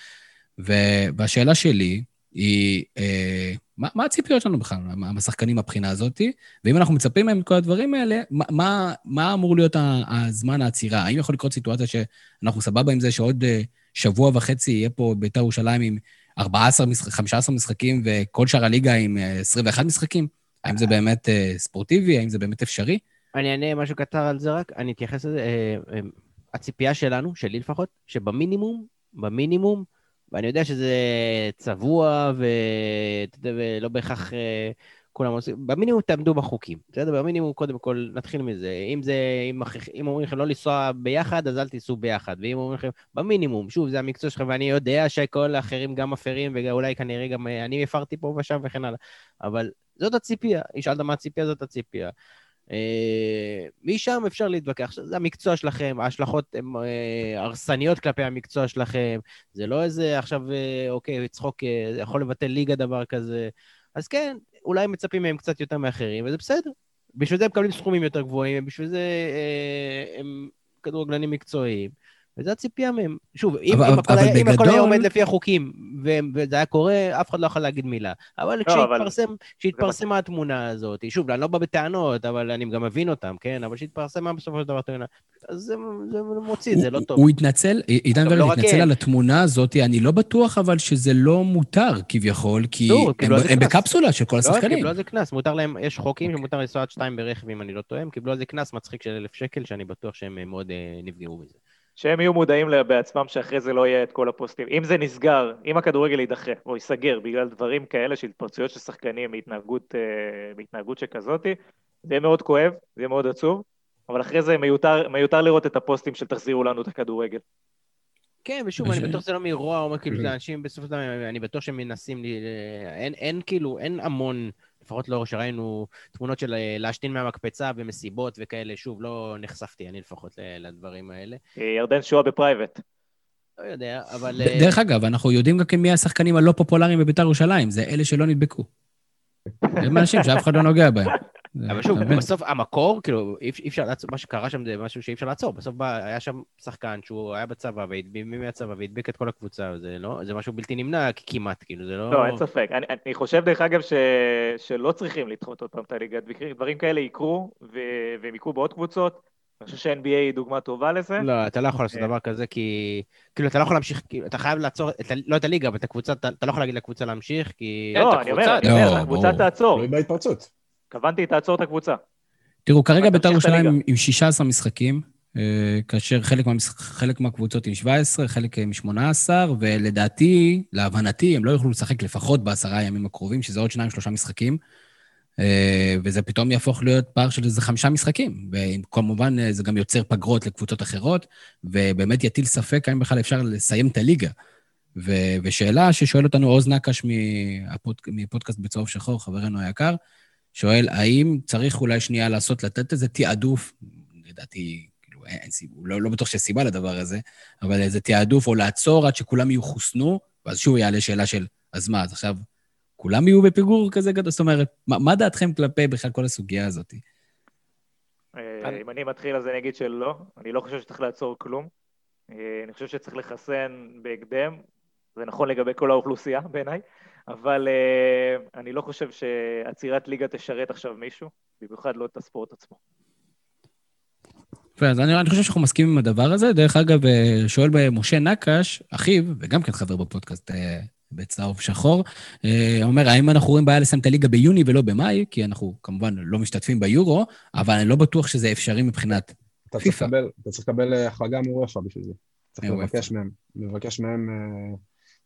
והשאלה שלי היא, אה, מה, מה הציפיות שלנו בכלל, השחקנים מהבחינה הזאת? ואם אנחנו מצפים מהם את כל הדברים האלה, מה, מה אמור להיות הזמן העצירה? האם יכול לקרות סיטואציה שאנחנו סבבה עם זה שעוד אה, שבוע וחצי יהיה פה בית"ר ירושלים עם 14, 15 משחקים וכל שאר הליגה עם 21 אה, משחקים? האם זה באמת אה, ספורטיבי? האם זה באמת אפשרי? אני אענה משהו קטר על זה רק, אני אתייחס לזה. אה, אה, הציפייה שלנו, שלי לפחות, שבמינימום, במינימום, ואני יודע שזה צבוע ולא בהכרח אה, כולם עושים, במינימום תעמדו בחוקים, בסדר? במינימום קודם כל נתחיל מזה. אם זה, אם, אם אומרים לכם לא לנסוע ביחד, אז אל תיסעו ביחד. ואם אומרים לכם, במינימום, שוב, זה המקצוע שלכם, ואני יודע שכל האחרים גם מפרים, ואולי כנראה גם אני הפרתי פה ושם וכן הלאה. אבל זאת הציפייה, היא שאלת מה הציפייה, זאת הציפייה. אה, משם אפשר להתווכח. זה המקצוע שלכם, ההשלכות הן אה, הרסניות כלפי המקצוע שלכם, זה לא איזה עכשיו, אה, אוקיי, צחוק, יכול לבטל ליגה דבר כזה. אז כן, אולי מצפים מהם קצת יותר מאחרים, וזה בסדר. בשביל זה הם מקבלים סכומים יותר גבוהים, בשביל זה הם כדורגלנים מקצועיים. וזו הציפייה מהם. שוב, אם, אבל, אם, הכל, היה, בגדול... אם הכל היה עומד לפי החוקים, וזה היה קורה, אף אחד לא יכול להגיד מילה. אבל לא, כשהתפרסמה אבל... התמונה הזאת, שוב, אני לא בא בטענות, אבל אני גם מבין אותם, כן? אבל כשהתפרסמה בסופו של דבר תמונה, אז זה, זה מוציא, זה לא טוב. הוא התנצל, עידן ורד לא התנצל על התמונה הזאת, אני לא בטוח אבל שזה לא מותר כביכול, כי לא, הם, הם בקפסולה של כל לא, השחקנים. לא, קיבלו על זה קנס, מותר להם, יש חוקים אוקיי. שמותר לנסוע עד שתיים ברכב, אם אני לא טועה, הם קיבלו על זה קנס מצחיק של אלף שקל, שאני בטוח שהם מאוד אה, נפגעו בזה. שהם יהיו מודעים בעצמם שאחרי זה לא יהיה את כל הפוסטים. אם זה נסגר, אם הכדורגל יידחה או ייסגר בגלל דברים כאלה של התפרצויות של שחקנים מהתנהגות, uh, מהתנהגות שכזאתי, זה יהיה מאוד כואב, זה יהיה מאוד עצוב, אבל אחרי זה מיותר, מיותר לראות את הפוסטים של תחזירו לנו את הכדורגל. כן, ושוב, אני בטוח שזה לא מרוע, או כאילו, זה אנשים בסופו של דבר, אני בטוח שהם מנסים, אין כאילו, אין המון לפחות לא שראינו תמונות של אה, להשתין מהמקפצה ומסיבות וכאלה, שוב, לא נחשפתי אני לפחות לדברים האלה. אה, ירדן שואה בפרייבט. לא יודע, אבל... אה, דרך אגב, אנחנו יודעים גם כן מי השחקנים הלא פופולריים בבית"ר ירושלים, זה אלה שלא נדבקו. הם אנשים שאף אחד לא נוגע בהם. אבל שוב, בסוף המקור, כאילו, אי אפשר לעצור, מה שקרה שם זה משהו שאי אפשר לעצור. בסוף היה שם שחקן שהוא היה בצבא, והדביק מהצבא והדביק את כל הקבוצה, זה לא, זה משהו בלתי נמנע כמעט, כאילו, זה לא... לא, אין ספק. אני, אני חושב, דרך אגב, ש, שלא צריכים לדחות עוד פעם את הליגה. דברים כאלה יקרו, והם יקרו בעוד קבוצות. אני חושב ש-NBA היא דוגמה טובה לזה. לא, אתה לא יכול לעשות אה. דבר כזה, כי... כאילו, אתה לא יכול להמשיך, כאילו, אתה חייב לעצור, לא את הליגה, אבל את הקבוצה, אתה לא יכול להגיד לקבוצה להמשיך, כי... לא, אני אומר, הקבוצה תעצור. לא בהתפרצות. התכוונתי, תעצור את הקבוצה. תראו, כרגע בית"ר ירושלים עם 16 משחקים, אה, כאשר חלק, מהמשח... חלק מהקבוצות עם 17, חלק עם 18, ולדעתי, להבנתי, הם לא יוכלו לשחק לפחות בעשרה הימים הקרובים, שזה עוד שניים, שלושה משחקים, אה, וזה פתאום יהפוך להיות פער של איזה חמישה משחקים. וכמובן, אה, זה גם יוצר פגרות לקבוצות אחרות, ובאמת יטיל ספק האם בכלל אפשר לסיים את הליגה. ו... ושאלה ששואל אותנו עוז נקש מפוד... מפודקאסט בצהוב שחור, חברנו היקר, שואל, האם צריך אולי שנייה לעשות, לתת איזה תעדוף, לדעתי, כאילו, אין, אין סיבה, לא, לא בטוח שיש סיבה לדבר הזה, אבל איזה תעדוף, או לעצור עד שכולם יהיו חוסנו, ואז שוב יעלה שאלה של, אז מה, אז עכשיו כולם יהיו בפיגור כזה גדול? זאת אומרת, מה, מה דעתכם כלפי בכלל כל הסוגיה הזאת? אה, אם אני מתחיל אז אני אגיד שלא, אני לא חושב שצריך לעצור כלום. אה, אני חושב שצריך לחסן בהקדם, זה נכון לגבי כל האוכלוסייה בעיניי. אבל uh, אני לא חושב שעצירת ליגה תשרת עכשיו מישהו, במיוחד לא את הספורט עצמו. אז אני, אני חושב שאנחנו מסכימים עם הדבר הזה. דרך אגב, אה, שואל משה נקש, אחיו, וגם כן חבר בפודקאסט אה, בצהוב שחור, אומר, האם אנחנו רואים בעיה לסיים את הליגה ביוני ולא במאי? כי אנחנו כמובן לא משתתפים ביורו, אבל אני לא בטוח שזה אפשרי מבחינת פיפ"א. אתה צריך לקבל החרגה מאורפה בשביל זה. צריך לבקש מהם, לבקש מהם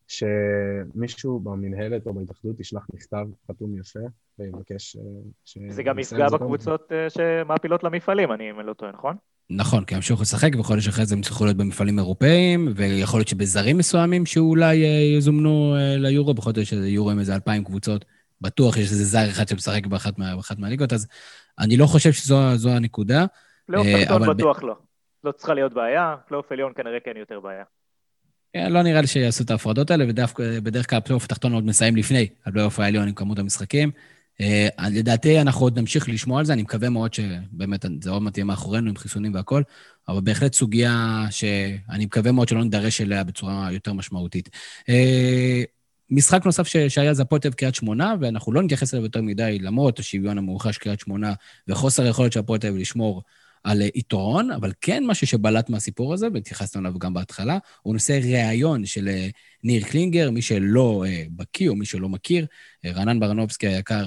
שמישהו במנהלת או בהתאחדות ישלח מכתב חתום יפה ויבקש אה, ש... זה גם יפגע בקבוצות אה, שמעפילות למפעלים, אני לא טועה, נכון? נכון, כי ימשיכו לשחק, וחודש אחרי זה הם יצטרכו להיות במפעלים אירופאיים, ויכול להיות שבזרים מסוימים שאולי אה, יזומנו ליורו, בכל זאת יש איזה יורו עם איזה אלפיים קבוצות, בטוח יש איזה זר אחד שמשחק באחת, מה, באחת מהליגות, אז אני לא חושב שזו הנקודה. פלייאוף תחתון בטוח ב... לא. לא צריכה להיות בעיה, פלייאוף עליון כנראה כן יותר בעיה. כן, לא נראה לי שיעשו את ההפרדות האלה, ודווקא בדרך כלל הפלייאוף התחתון עוד מסיים לפני הפלייאוף העליון עם כמות המשחקים. אה, לדעתי אנחנו עוד נמשיך לשמוע על זה, אני מקווה מאוד שבאמת זה עוד מעט יהיה מאחורינו עם חיסונים והכול, אבל בהחלט סוגיה שאני מקווה מאוד שלא נידרש אליה בצורה יותר משמעותית. אה, משחק נוסף שהיה זה הפועל תל אביב קריית שמונה, ואנחנו לא נתייחס אליו יותר מדי, למרות השוויון המאוחר של קריית שמונה וחוסר היכולת של הפועל תל אביב לשמור על יתרון, אבל כן משהו שבלט מהסיפור הזה, והתייחסנו אליו גם בהתחלה, הוא נושא ראיון של אה, ניר קלינגר, מי שלא אה, בקיא או מי שלא מכיר, אה, רענן ברנובסקי היקר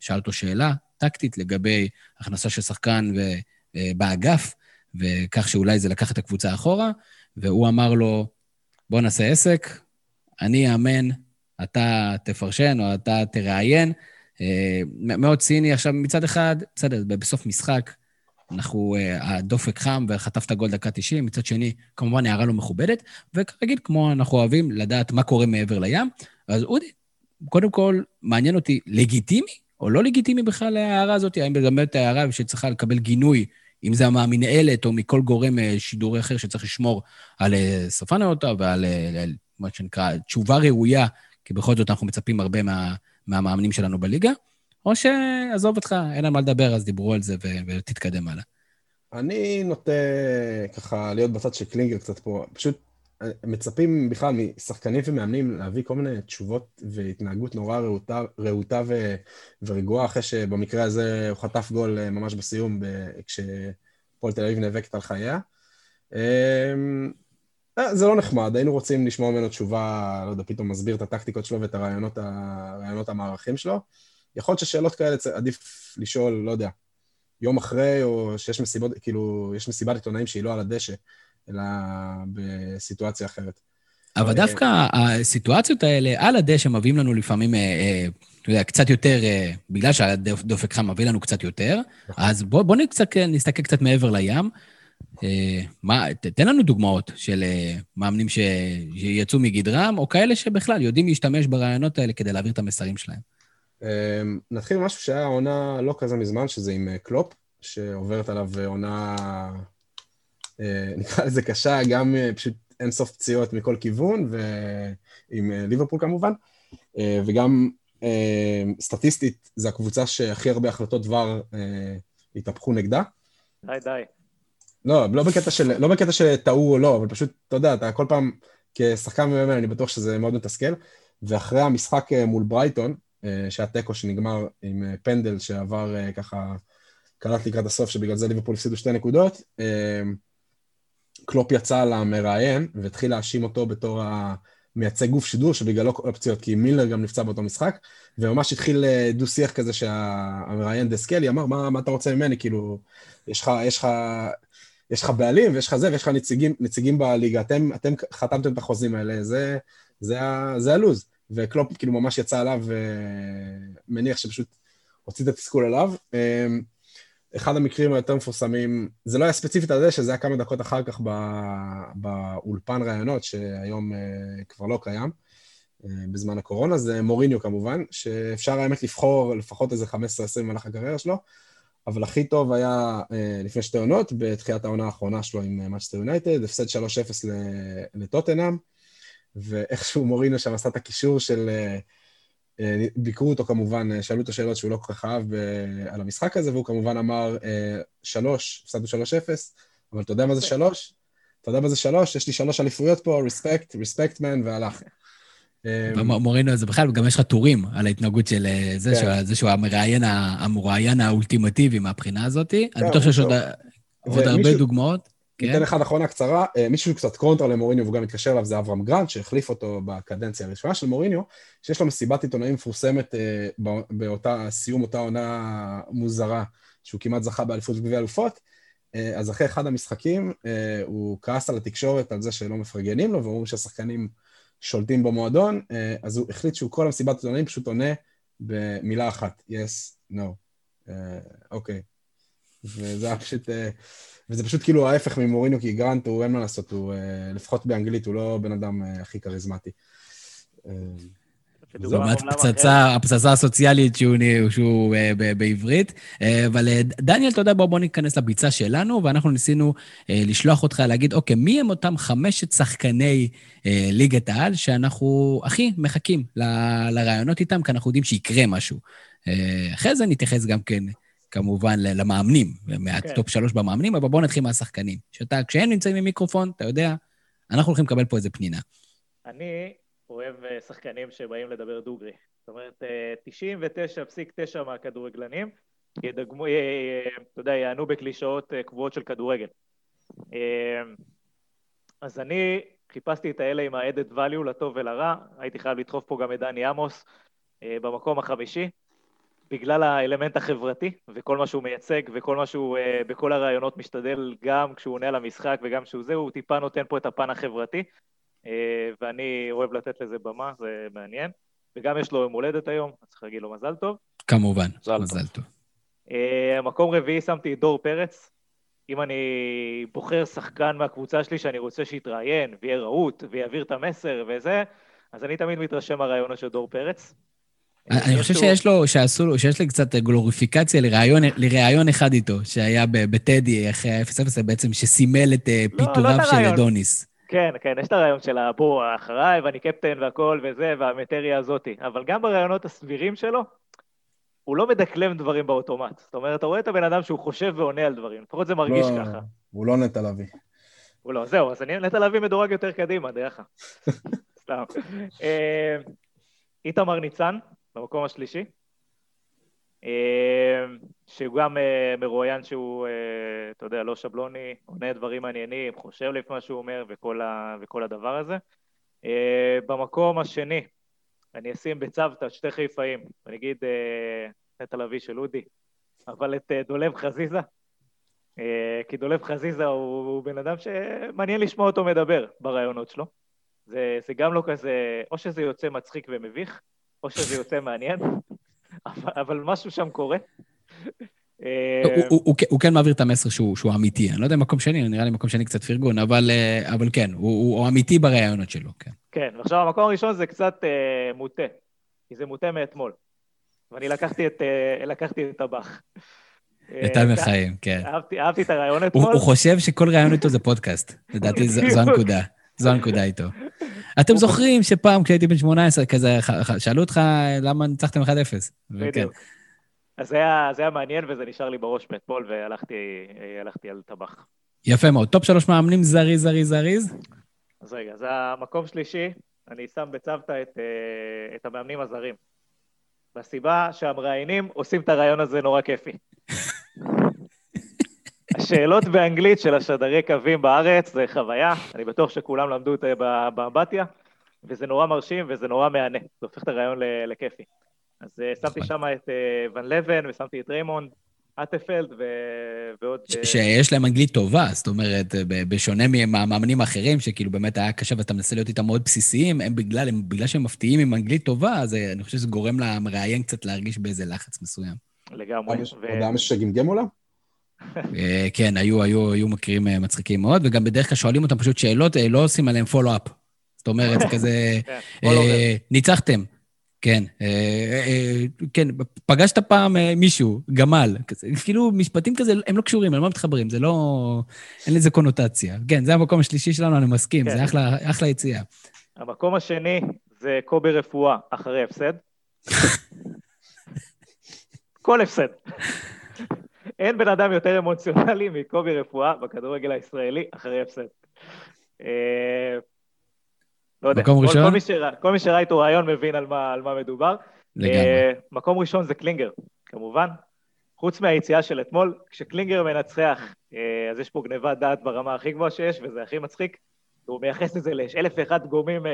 שאל אותו שאלה טקטית לגבי הכנסה של שחקן באגף, וכך שאולי זה לקח את הקבוצה אחורה, והוא אמר לו, בוא נעשה עסק, אני אאמן, אתה תפרשן או אתה תראיין. מאוד ציני. עכשיו, מצד אחד, בסדר, בסוף משחק, אנחנו, אה, הדופק חם וחטפת גול דקה 90, מצד שני, כמובן הערה לא מכובדת, וכרגיל, כמו אנחנו אוהבים לדעת מה קורה מעבר לים. אז אודי, קודם כל, מעניין אותי, לגיטימי או לא לגיטימי בכלל ההערה הזאת? האם באמת ההערה שצריכה לקבל גינוי, אם זה מהמנהלת או מכל גורם אה, שידורי אחר שצריך לשמור על אה, שפה נאותה ועל מה שנקרא תשובה ראויה, כי בכל זאת אנחנו מצפים הרבה מה, מהמאמנים שלנו בליגה, או שעזוב אותך, אין על מה לדבר, אז דיברו על זה ותתקדם הלאה. אני נוטה ככה להיות בצד של קלינגר קצת פה. פשוט מצפים בכלל משחקנים ומאמנים להביא כל מיני תשובות והתנהגות נורא רהוטה, רהוטה ו, ורגועה, אחרי שבמקרה הזה הוא חטף גול אה, ממש בסיום, כשפועל תל אביב נאבקת על חייה. אמ, אה, זה לא נחמד, היינו רוצים לשמוע ממנו תשובה, לא יודע, פתאום מסביר את הטקטיקות שלו ואת הרעיונות המערכים שלו. יכול להיות ששאלות כאלה עדיף לשאול, לא יודע, יום אחרי, או שיש מסיבות, כאילו, יש מסיבת עיתונאים שהיא לא על הדשא, אלא בסיטואציה אחרת. אבל דווקא הסיטואציות האלה על הדשא מביאים לנו לפעמים, אה, אה, אתה יודע, קצת יותר, אה, בגלל שהדופק חם מביא לנו קצת יותר, נכון. אז בואו בוא נסתכל קצת מעבר לים. מה, תן לנו דוגמאות של מאמנים שיצאו מגדרם, או כאלה שבכלל יודעים להשתמש ברעיונות האלה כדי להעביר את המסרים שלהם. נתחיל משהו שהיה עונה לא כזה מזמן, שזה עם קלופ, שעוברת עליו עונה אה, *laughs* נקרא לזה קשה, גם אה, פשוט אין סוף פציעות מכל כיוון, ועם אה, ליברפול כמובן, וגם סטטיסטית, זו הקבוצה שהכי הרבה החלטות דבר התהפכו נגדה. די, די. לא, לא בקטע של, לא בקטע שטעו או לא, אבל פשוט, אתה יודע, אתה כל פעם, כשחקן מממן, אני בטוח שזה מאוד מתסכל, ואחרי המשחק מול ברייטון, שהיה תיקו שנגמר עם פנדל שעבר ככה, קלט לקראת הסוף, שבגלל זה ליברפול הפסידו שתי נקודות, קלופ יצא למראיין והתחיל להאשים אותו בתור המייצג גוף שידור שבגללו כל הפציעות, כי מילנר גם נפצע באותו משחק, וממש התחיל אה, דו-שיח כזה שהמראיין דס קלי אמר, מה, מה אתה רוצה ממני? כאילו, יש לך, יש לך, יש לך בעלים ויש לך זה ויש לך נציגים, נציגים בליגה, אתם, אתם חתמתם את החוזים האלה, זה, זה, זה הלו"ז. וקלופ כאילו ממש יצא עליו ומניח שפשוט הוציא את התסכול עליו. אמ, אחד המקרים היותר מפורסמים, זה לא היה ספציפית על זה, שזה היה כמה דקות אחר כך באולפן ראיונות, שהיום uh, כבר לא קיים, בזמן הקורונה, זה מוריניו כמובן, שאפשר האמת לבחור לפחות איזה 15-20 במהלך הקריירה שלו, אבל הכי טוב היה לפני שתי עונות, בתחילת העונה האחרונה שלו עם מאצ'סטר יונייטד, הפסד 3-0 לטוטנאם, ואיכשהו מוריניו שם עשה את הקישור של... Uh, אה, ביקרו אותו כמובן, אה, שאלו אותו שאלות שהוא לא כל כך אהב אה, על המשחק הזה, והוא כמובן אמר, שלוש, הפסדנו שלוש אפס, אבל אתה יודע מה זה שלוש? אתה יודע מה זה שלוש? יש לי שלוש אליפויות פה, ריספקט, ריספקט מן, והלך. מורינו זה בכלל, וגם יש לך טורים על ההתנהגות של זה, כן. שהוא המראיין, המרואיין האולטימטיבי מהבחינה הזאת. אני כן, בטוח שיש עוד הרבה דוגמאות. כן. ניתן אחד אחרונה קצרה, אה, מישהו קצת קונטרה למוריניו והוא גם מתקשר אליו זה אברהם גרנט, שהחליף אותו בקדנציה הראשונה של מוריניו, שיש לו מסיבת עיתונאים מפורסמת אה, באותה, סיום אותה עונה מוזרה, שהוא כמעט זכה באליפות וגביע אלופות, אה, אז אחרי אחד המשחקים הוא כעס על התקשורת על זה שלא מפרגנים לו, ואומרים שהשחקנים שולטים במועדון, אז הוא החליט שהוא כל המסיבת עיתונאים פשוט עונה במילה אחת, yes, no, אוקיי. Okay. וזה היה פשוט... וזה פשוט כאילו ההפך ממוריניו, כי גרנט הוא אין מה לעשות, הוא לפחות באנגלית הוא לא בן אדם הכי כריזמטי. לעומת הפצצה הסוציאלית שהוא, שהוא בעברית. אבל דניאל, אתה יודע, בואו בוא ניכנס לביצה שלנו, ואנחנו ניסינו לשלוח אותך להגיד, אוקיי, מי הם אותם חמשת שחקני ליגת העל שאנחנו הכי מחכים לרעיונות איתם, כי אנחנו יודעים שיקרה משהו. אחרי זה נתייחס גם כן כמובן למאמנים, מהטופ כן. שלוש במאמנים, אבל בואו נתחיל מהשחקנים. שאתה, כשהם נמצאים עם מיקרופון, אתה יודע, אנחנו הולכים לקבל פה איזה פנינה. אני אוהב אה, שחקנים שבאים לדבר דוגרי. זאת אומרת, 99.9 אה, מהכדורגלנים ידגמו, אתה יודע, יענו בקלישאות אה, קבועות של כדורגל. אז אני חיפשתי את האלה עם ה-added value לטוב ולרע, הייתי חייב לדחוף פה גם את דני עמוס במקום החמישי. בגלל האלמנט החברתי וכל מה שהוא מייצג וכל מה שהוא uh, בכל הרעיונות משתדל גם כשהוא עונה על המשחק וגם כשהוא זה, הוא טיפה נותן פה את הפן החברתי uh, ואני אוהב לתת לזה במה, זה מעניין. וגם יש לו יום הולדת היום, אז צריך להגיד לו מזל טוב. כמובן, מזל, מזל טוב. Uh, מקום רביעי שמתי את דור פרץ. אם אני בוחר שחקן מהקבוצה שלי שאני רוצה שיתראיין ויהיה רהוט ויעביר את המסר וזה, אז אני תמיד מתרשם מהרעיונות של דור פרץ. אני חושב שיש לו, שעשו, שיש לי קצת גלוריפיקציה לראיון, לראיון אחד איתו, שהיה בטדי אחרי ה-0-0, בעצם שסימל את אה, לא, פיטוריו לא של אדוניס. כן, כן, יש את הרעיון של בוא, אחריי, ואני קפטן והכל וזה, והמטריה הזאתי. אבל גם ברעיונות הסבירים שלו, הוא לא מדקלם דברים באוטומט. זאת אומרת, אתה רואה את הבן אדם שהוא חושב ועונה על דברים, לפחות זה מרגיש לא, ככה. הוא לא נטע לביא. הוא לא, זהו, אז אני נטע לביא מדורג יותר קדימה, דרך *laughs* סתם. אה, איתמר ניצן, במקום השלישי, אה, שהוא גם אה, מרואיין שהוא, אתה יודע, לא שבלוני, עונה דברים מעניינים, חושב לפי מה שהוא אומר וכל, ה, וכל הדבר הזה. במקום השני, אני אשים בצוותא שתי חיפאים, אני אגיד נטע לביא של אודי, אבל את דולב חזיזה, כי דולב חזיזה הוא, הוא בן אדם שמעניין לשמוע אותו מדבר ברעיונות שלו. זה, זה גם לא כזה, או שזה יוצא מצחיק ומביך, או שזה יוצא מעניין, *laughs* אבל, משהו שם קורה. אה, הוא כן מעביר את המסר שהוא אמיתי. אני לא יודע, מקום שני, נראה לי מקום שני קצת פרגון, אבל אה, כן, הוא אמיתי ברעיונות שלו, כן. כן, ועכשיו המקום הראשון זה קצת אה, מוטה, כי זה מוטה מאתמול. ואני לקחתי את הטבח. את המחיים, כן. אהבתי את הרעיון אתמול. הוא חושב שכל רעיון איתו זה פודקאסט. *laughs* לדעתי זו הנקודה. זו הנקודה איתו. אתם זוכרים שפעם כשהייתי בן 18, כזה, שאלו אותך למה ניצחתם 1-0. בדיוק. אז זה היה, זה היה מעניין וזה נשאר לי בראש מאתמול והלכתי על טבח. יפה מאוד. top שלוש מאמנים זריז, זריז, זריז? אז רגע, זה המקום שלישי, אני שם בצוותא את, אה, את המאמנים הזרים. והסיבה שהמראיינים עושים את הריאיון הזה נורא כיפי. השאלות באנגלית של השדרי קווים בארץ זה חוויה, אני בטוח שכולם למדו את זה באמבטיה, וזה נורא מרשים וזה נורא מהנה, זה הופך את הריאיון לכיפי. אז אה, שמתי שם את אה, ון לוון ושמתי את ריימונד, אטפלד ועוד... אה, שיש להם אנגלית טובה, זאת אומרת, בשונה מהמאמנים האחרים, שכאילו באמת היה קשה ואתה מנסה להיות איתם מאוד בסיסיים, הם בגלל, הם, בגלל שהם מפתיעים עם אנגלית טובה, אז אני חושב שזה גורם למראיין קצת להרגיש באיזה לחץ מסוים. לגמרי. עוד היה שגמגם מולה? אה, כן, היו, היו, היו מקרים אה, מצחיקים מאוד, וגם בדרך כלל שואלים אותם פשוט שאלות, אה, לא עושים עליהם פולו-אפ. זאת אומרת, זה כזה, כן, ניצחתם. כן, כן, פגשת פעם מישהו, גמל, כאילו משפטים כזה, הם לא קשורים, הם לא מתחברים, זה לא... אין לזה קונוטציה. כן, זה המקום השלישי שלנו, אני מסכים, כן. זה אחלה, אחלה יציאה. המקום השני זה קובי רפואה אחרי הפסד. *laughs* כל הפסד. אין בן אדם יותר אמוציונלי מקובי רפואה בכדורגל הישראלי אחרי הפסד. אה, לא יודע, מקום ראשון? כל, מי שראה, כל מי שראה איתו רעיון מבין על מה, על מה מדובר. לגמרי. אה, מקום ראשון זה קלינגר, כמובן. חוץ מהיציאה של אתמול, כשקלינגר מנצח, אה, אז יש פה גניבת דעת ברמה הכי גבוהה שיש, וזה הכי מצחיק. הוא מייחס את זה לאלף ואחד גורמים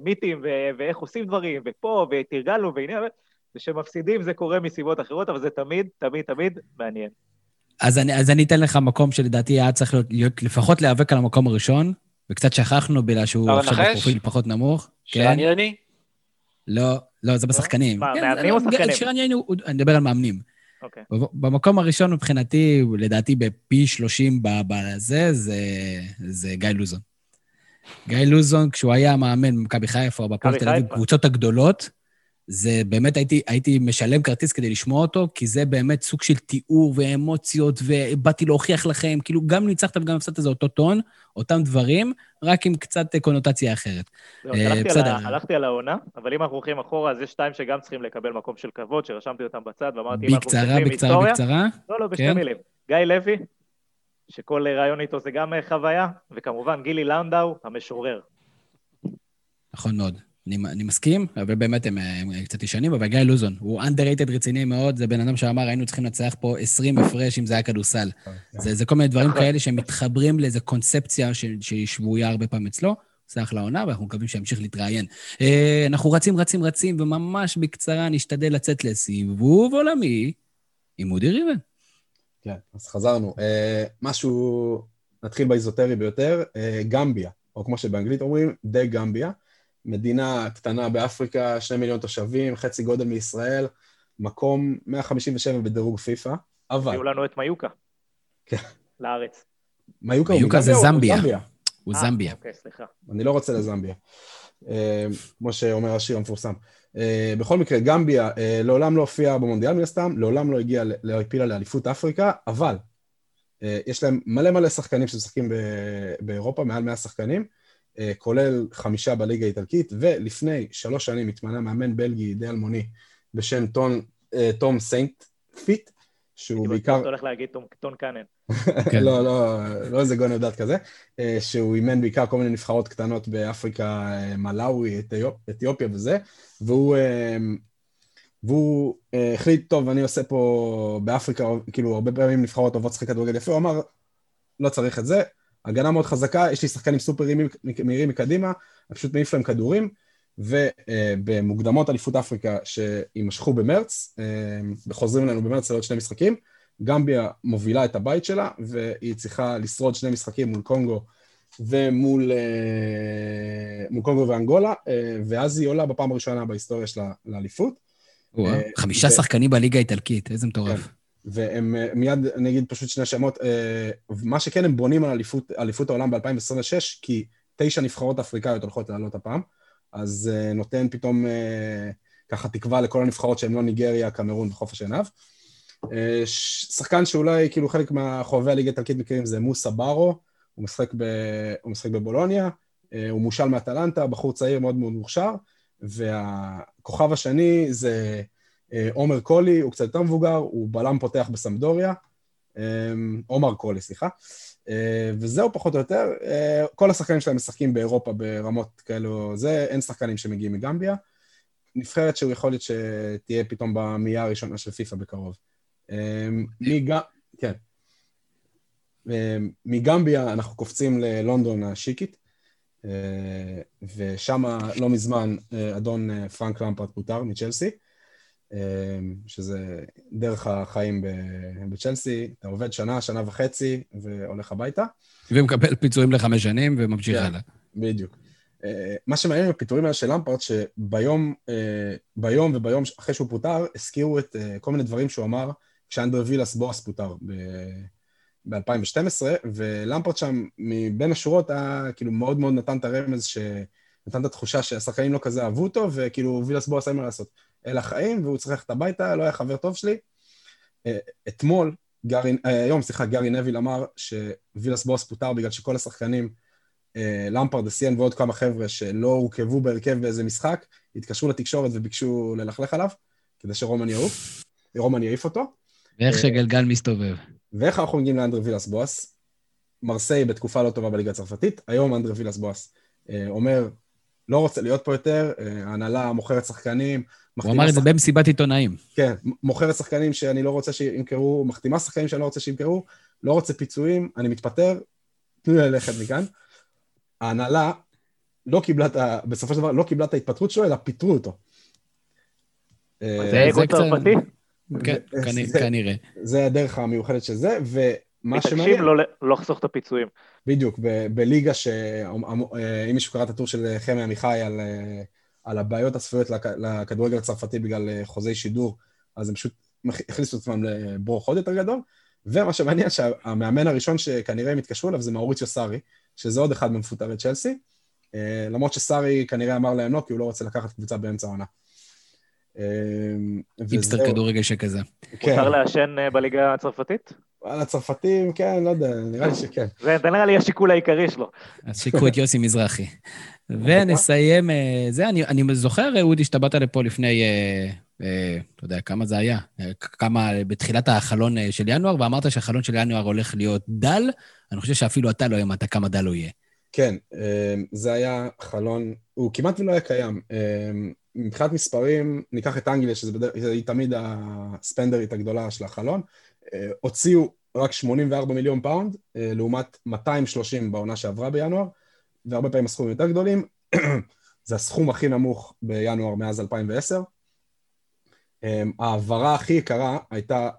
מיתיים, ואיך עושים דברים, ופה, ותרגלנו, והנה... ושמפסידים זה קורה מסיבות אחרות, אבל זה תמיד, תמיד, תמיד מעניין. אז אני, אז אני אתן לך מקום שלדעתי היה צריך להיות, להיות לפחות להיאבק על המקום הראשון, וקצת שכחנו בגלל שהוא עכשיו בפרופיל פחות נמוך. שרן כן? יני? לא, לא, זה בשחקנים. מה, כן, מאמנים או שחקנים? שרן יני, אני מדבר על מאמנים. אוקיי. במקום הראשון מבחינתי, לדעתי בפי 30 בזה, זה, זה גיא לוזון. גיא לוזון, כשהוא היה מאמן במכבי חיפה או בפועל תל אביב, קבוצות הגדולות, זה באמת, הייתי, הייתי משלם כרטיס כדי לשמוע אותו, כי זה באמת סוג של תיאור ואמוציות, ובאתי להוכיח לכם, כאילו, גם ניצחת וגם הפסדת זה אותו טון, אותם דברים, רק עם קצת קונוטציה אחרת. לא, בסדר. הלכתי על העונה, אבל אם אנחנו הולכים אחורה, אז יש שתיים שגם צריכים לקבל מקום של כבוד, שרשמתי אותם בצד, ואמרתי, אם אנחנו מסתכלים היסטוריה... בקצרה, בקצרה, בקצרה. לא, לא, בשתי כן? מילים. גיא לוי, שכל רעיון איתו זה גם חוויה, וכמובן גילי לנדאו, המשורר. נכון מאוד. אני, אני מסכים, אבל באמת הם, הם קצת ישנים, אבל גיא לוזון, הוא underrated רציני מאוד, זה בן אדם שאמר, היינו צריכים לנצח פה 20 הפרש אם זה היה כדורסל. זה, זה כל מיני דברים כאלה שמתחברים לאיזו קונספציה שהיא שבויה הרבה פעמים אצלו. זה אחלה עונה, ואנחנו מקווים שימשיך להתראיין. אה, אנחנו רצים, רצים, רצים, וממש בקצרה נשתדל לצאת לסיבוב עולמי עם אודי ריבן. כן, אז חזרנו. אה, משהו, נתחיל באיזוטרי ביותר, אה, גמביה, או כמו שבאנגלית אומרים, דה גמביה. מדינה קטנה באפריקה, שני מיליון תושבים, חצי גודל מישראל, מקום 157 בדירוג פיפא, אבל... הביאו לנו את מיוקה. כן. לארץ. מיוקה, מיוקה זה זמביה. הוא אה, זמביה. אוקיי, סליחה. אני לא רוצה לזמביה. כמו שאומר השיר המפורסם. בכל מקרה, גמביה לעולם לא הופיעה במונדיאל מן הסתם, לעולם לא הגיעה, לא הפילה לאליפות אפריקה, אבל יש להם מלא מלא שחקנים שמשחקים באירופה, מעל 100 שחקנים, כולל חמישה בליגה האיטלקית, ולפני שלוש שנים התמנה מאמן בלגי די אלמוני בשם טון, תום סיינטפיט, שהוא בעיקר... אתה הולך להגיד טון קאנן. כן. לא, לא, לא איזה גונב דעת כזה, אה, שהוא אימן בעיקר כל מיני נבחרות קטנות באפריקה, אה, מלאווי, אתיופיה וזה, והוא, אה, והוא החליט, טוב, אני עושה פה באפריקה, כאילו, הרבה פעמים נבחרות אוהבות לשחק כדורגל יפה, הוא אמר, לא צריך את זה, הגנה מאוד חזקה, יש לי שחקנים סופר מהירים מקדימה, אני פשוט מעיף להם כדורים, ובמוקדמות אליפות אפריקה שיימשכו במרץ, וחוזרים אלינו במרץ לעוד שני משחקים, גמביה מובילה את הבית שלה, והיא צריכה לשרוד שני משחקים מול קונגו ומול אה, מול קונגו ואנגולה, אה, ואז היא עולה בפעם הראשונה בהיסטוריה שלה לאליפות. אה, חמישה שחקנים בליגה האיטלקית, איזה מטורף. והם מיד, אני אגיד פשוט שני שמות, מה שכן, הם בונים על אליפות, אליפות העולם ב-2026, כי תשע נבחרות אפריקאיות הולכות לעלות הפעם, אז נותן פתאום ככה תקווה לכל הנבחרות שהן לא ניגריה, קמרון עיניו. אה, שחקן שאולי כאילו חלק מהחובבי הליגה האיטלקית מכירים זה מוסה ברו, הוא משחק, ב... הוא משחק בבולוניה, אה, הוא מושל מאטלנטה, בחור צעיר מאוד מאוד מוכשר, והכוכב השני זה אה, עומר קולי, הוא קצת יותר מבוגר, הוא בלם פותח בסמדוריה, עומר קולי, סליחה. וזהו פחות או יותר, כל השחקנים שלהם משחקים באירופה ברמות כאלו, זה, אין שחקנים שמגיעים מגמביה. נבחרת שהוא יכול להיות שתהיה פתאום במאייה הראשונה של פיפ"א בקרוב. מג... כן. מגמביה אנחנו קופצים ללונדון השיקית, אה, ושם לא מזמן אה, אדון אה, פרנק למפרט פוטר מצ'לסי, שזה דרך החיים בצ'לסי, אתה עובד שנה, שנה וחצי, והולך הביתה. ומקבל פיצויים לחמש שנים וממשיך כן, הלאה. בדיוק. מה שמעניין עם הפיטורים האלה של למפרט, שביום ביום וביום אחרי שהוא פוטר, הזכירו את כל מיני דברים שהוא אמר כשאנדר וילס בועס פוטר ב-2012, ולמפרט שם מבין השורות היה כאילו מאוד מאוד נתן את הרמז, נתן את התחושה שהשחקנים לא כזה אהבו אותו, וכאילו וילס בועס אין מה לעשות. אלה החיים, והוא צריך ללכת הביתה, לא היה חבר טוב שלי. אה, אתמול, גארי, אה, היום, סליחה, גארי נביל אמר שווילס בוס פוטר בגלל שכל השחקנים, אה, למפרד, אסיאן ועוד כמה חבר'ה שלא הורכבו בהרכב באיזה משחק, התקשרו לתקשורת וביקשו ללכלך עליו, כדי שרומן יעוף, רומן יעיף אותו. ואיך שגלגל מסתובב. ואיך אנחנו מגיעים לאנדרי וילס בואס? מרסיי בתקופה לא טובה בליגה הצרפתית, היום אנדרי וילס בואס אה, אומר, לא רוצה להיות פה יותר, ההנהלה מוכרת שחקנים. הוא אמר את זה במסיבת עיתונאים. כן, מוכרת שחקנים שאני לא רוצה שימכרו, מחתימה שחקנים שאני לא רוצה שימכרו, לא רוצה פיצויים, אני מתפטר, תנו לי ללכת מכאן. ההנהלה לא קיבלה את ה... בסופו של דבר לא קיבלה את ההתפטרות שלו, אלא פיטרו אותו. זה אגו צרפתי? כן, כנראה. זה הדרך המיוחדת של זה, ומה שמעניין... מתעקשים לא לחסוך את הפיצויים. בדיוק, בליגה שאם אה, מישהו קרא את הטור של חמי עמיחי על, אה, על הבעיות הצפויות לכדורגל הצרפתי בגלל אה, חוזי שידור, אז הם פשוט הכניסו את עצמם לברוך עוד יותר גדול. ומה שמעניין, שהמאמן הראשון שכנראה הם התקשרו אליו זה מאוריציו סארי, שזה עוד אחד ממפוטרי צ'לסי, למרות שסארי כנראה אמר להם לא, כי הוא לא רוצה לקחת קבוצה באמצע העונה. אמ, היפסטר כדורגל שכזה. כן. מותר לעשן אה, בליגה הצרפתית? על הצרפתים, כן, לא יודע, נראה לי שכן. זה נראה לי השיקול העיקרי שלו. אז שיקחו את יוסי מזרחי. *laughs* ונסיים, אה, זה, אני, אני זוכר, אודי, שאתה באת לפה לפני, אה, אה, אתה יודע, כמה זה היה? כמה, בתחילת החלון של ינואר, ואמרת שהחלון של ינואר הולך להיות דל, אני חושב שאפילו אתה לא האמנת כמה דל הוא יהיה. כן, זה היה חלון, הוא כמעט ולא היה קיים. מבחינת מספרים, ניקח את אנגליה, שהיא תמיד הספנדרית הגדולה של החלון, אה, הוציאו רק 84 מיליון פאונד, אה, לעומת 230 בעונה שעברה בינואר, והרבה פעמים הסכומים יותר גדולים. *clears throat* זה הסכום הכי נמוך בינואר מאז 2010. אה, ההעברה הכי יקרה הייתה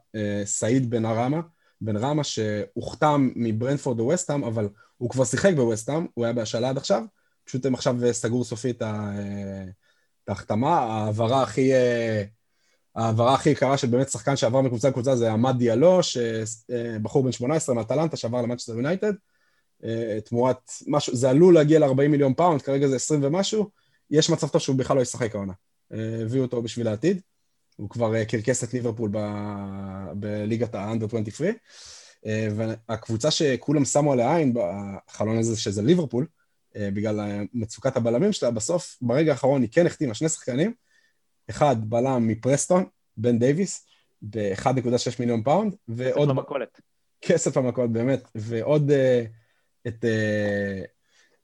סעיד בן רחמה, בן רחמה שהוחתם מברנפורד לווסטהאם, אבל הוא כבר שיחק בווסטהאם, הוא היה בהשאלה עד עכשיו, פשוט הם עכשיו סגרו סופית ההחתמה, ההעברה הכי... אה, ההעברה הכי יקרה של באמת שחקן שעבר מקבוצה לקבוצה זה אמד דיאלו, שבחור בן 18 מאטלנטה שעבר למנצ'סטר יונייטד, אה, תמורת משהו, זה עלול להגיע ל-40 מיליון פאונד, כרגע זה 20 ומשהו, יש מצב טוב שהוא בכלל לא ישחק העונה. הביאו אותו בשביל העתיד, הוא כבר קרקס את ליברפול בליגת ה under 23, והקבוצה שכולם שמו עליה עין בחלון הזה, שזה ליברפול, בגלל מצוקת הבלמים שלה, בסוף, ברגע האחרון היא כן החתימה שני שחקנים, אחד בלם מפרסטון, בן דייוויס, ב-1.6 מיליון פאונד, ועוד... כסף למכולת. כסף למכולת, באמת, ועוד אה, את, אה,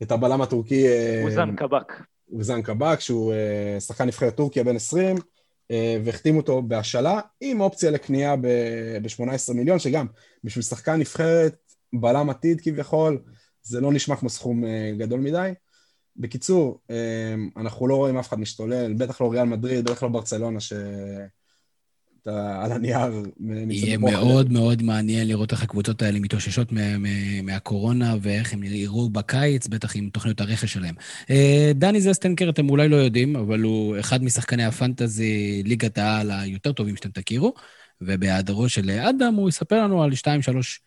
את הבלם הטורקי... אוזן קבק. אוזן קבק, שהוא שחקן נבחרת טורקיה בן 20, אה, והחתים אותו בהשאלה, עם אופציה לקנייה ב-18 מיליון, שגם בשביל שחקן נבחרת, בלם עתיד כביכול, זה לא נשמע כמו סכום uh, גדול מדי. בקיצור, אנחנו לא רואים אף אחד משתולל, בטח לא ריאל מדריד, בטח לא ברצלונה, ש... על הנייר. יהיה מאוד מאוד מעניין לראות איך הקבוצות האלה מתאוששות מהקורונה ואיך הם יראו בקיץ, בטח עם תוכניות הרכש שלהם. אה, דני זסטנקר, אתם אולי לא יודעים, אבל הוא אחד משחקני הפנטזי ליגת העל היותר טובים שאתם תכירו, ובהיעדרו של אדם הוא יספר לנו על שתיים, שלוש, אה,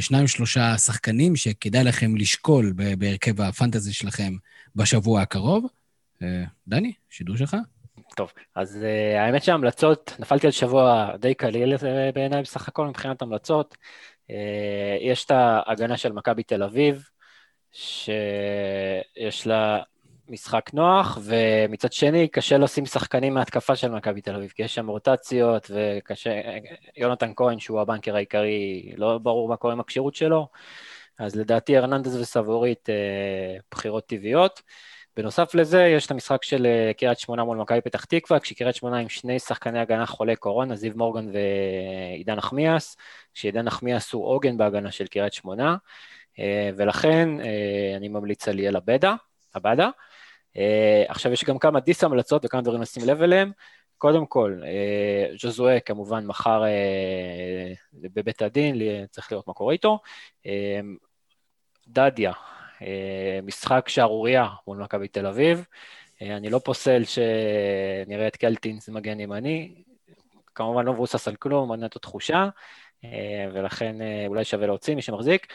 שניים, שלושה שחקנים שכדאי לכם לשקול בהרכב הפנטזי שלכם בשבוע הקרוב. אה, דני, שידור שלך. טוב, אז uh, האמת שההמלצות, נפלתי על שבוע די קליל אה, בעיניי בסך הכל מבחינת המלצות. יש את ההגנה של מכבי תל אביב, שיש לה משחק נוח, ומצד שני קשה לשים שחקנים מהתקפה של מכבי תל אביב, כי יש שם רוטציות, וקשה, יונתן כהן, שהוא הבנקר העיקרי, לא ברור מה קורה עם הכשירות שלו, אז לדעתי ארננדז וסבורית, uh, בחירות טבעיות. בנוסף לזה, יש את המשחק של אה, קריית שמונה מול מכבי פתח תקווה, כשקריית שמונה עם שני שחקני הגנה חולי קורונה, זיו מורגן ועידן נחמיאס, שעידן נחמיאס הוא עוגן בהגנה של קריית שמונה, אה, ולכן אה, אני ממליץ על ליאל עבדה, עבדה. עכשיו יש גם כמה דיס המלצות וכמה דברים לשים לב אליהם. קודם כל, ז'וזואה כמובן מחר בבית הדין, צריך לראות מה קורה איתו. דדיה, אה, משחק שערורייה מול מכבי תל אביב. אה, אני לא פוסל שנראה את קלטינס מגן ימני, כמובן לא מבוסס על כלום, עוד נטו תחושה, אה, ולכן אולי שווה להוציא, מי שמחזיק.